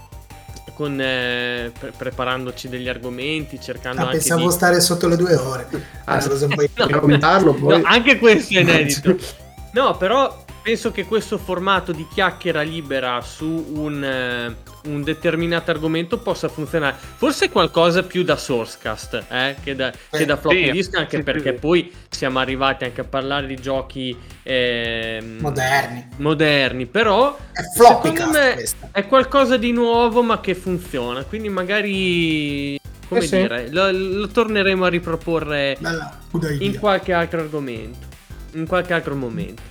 con, eh, pre- preparandoci degli argomenti, cercando Ah, anche pensavo di... stare sotto le due ore. Ah, po' Dobbiamo commentarlo poi. No, anche questo è inedito. No, però penso che questo formato di chiacchiera libera su un, eh, un determinato argomento possa funzionare. Forse qualcosa più da Sourcecast eh, che da, che da floppy sì. disk, anche Sì, perché sì. poi siamo arrivati anche a parlare di giochi ehm, moderni. moderni, però È floppy secondo cast me questa. è qualcosa di nuovo ma che funziona. Quindi magari, come Eh sì. dire, lo, lo torneremo a riproporre Bella, in qualche altro argomento, in qualche altro momento.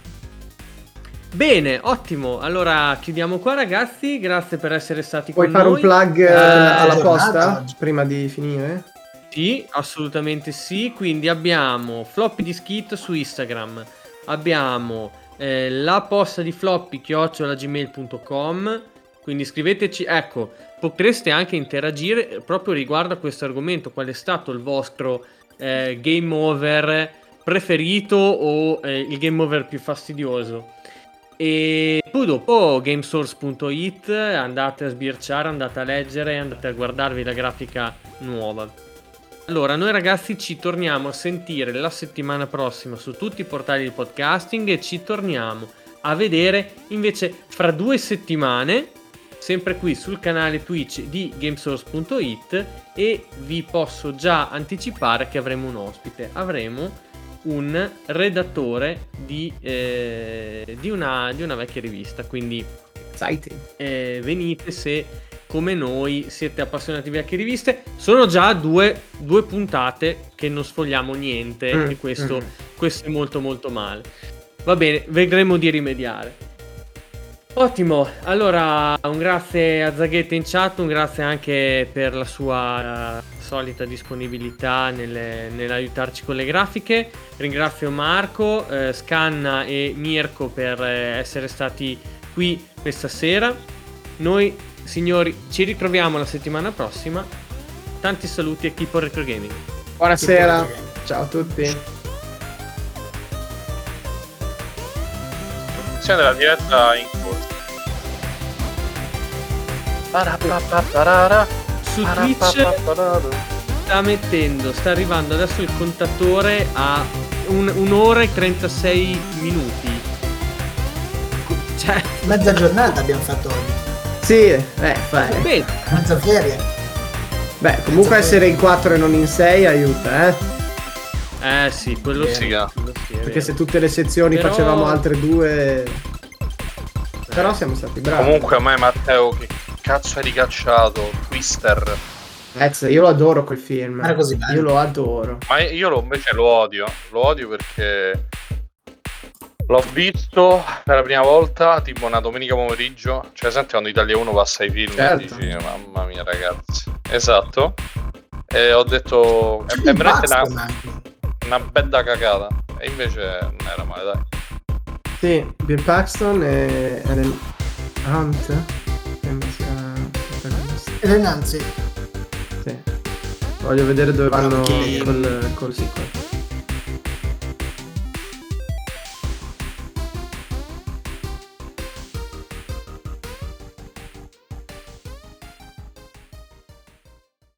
Bene, ottimo. Allora chiudiamo qua, ragazzi. Grazie per essere stati Puoi con fare un noi. plug eh, Eh, alla posta prima di finire? Sì, assolutamente sì. Quindi abbiamo floppy di skit su Instagram, abbiamo eh, la posta di floppy chiocciolagmail.com. Quindi scriveteci, ecco, potreste anche interagire proprio riguardo a questo argomento. Qual è stato il vostro eh, game over preferito o eh, il game over più fastidioso? E poi dopo gamesource.it andate a sbirciare, andate a leggere, andate a guardarvi la grafica nuova. Allora, noi ragazzi ci torniamo a sentire la settimana prossima su tutti i portali di podcasting e ci torniamo a vedere invece fra due settimane, sempre qui sul canale Twitch di gamesource.it e vi posso già anticipare che avremo un ospite. Avremo un redattore di, eh, di, una, di una, vecchia rivista. Quindi eh, venite se come noi siete appassionati di vecchie riviste. Sono già due, due puntate che non sfogliamo niente mm, e questo, mm. questo è molto molto male. Va bene, vedremo di rimediare. Ottimo, allora un grazie a Zaghetta in chat, un grazie anche per la sua uh, solita disponibilità nelle, nell'aiutarci con le grafiche. Ringrazio Marco, eh, Scanna e Mirko per eh, essere stati qui questa sera. Noi signori ci ritroviamo la settimana prossima. Tanti saluti a Keeper Retro Gaming. Buonasera, ciao a tutti. della diretta in corso. Su Twitch sta mettendo, sta arrivando adesso il contatore a un, un'ora e 36 minuti. Cioè, mezza giornata abbiamo fatto oggi. Sì, eh, fai. Bene. Mezza ferie. Beh, comunque mezza essere ferie. in 4 e non in 6 aiuta, eh. Eh sì, quello sì. sì. Perché se tutte le sezioni Però... facevamo altre due... Però siamo stati bravi. Comunque a me Matteo che cazzo hai ricacciato? Twister. Pezzo, io lo adoro quel film. Era così bello. Io lo adoro. Ma io lo, invece lo odio. Lo odio perché l'ho visto per la prima volta tipo una domenica pomeriggio. Cioè, senti quando Italia 1 passa i film certo. e dici, mamma mia, ragazzi. Esatto. E ho detto, è, è veramente una, una bella cagata. E invece non era male, dai. Sì, Bill Paxton e Ellen Hunt. Hunt, sì. Sì. Voglio vedere dove vanno col, col sequel.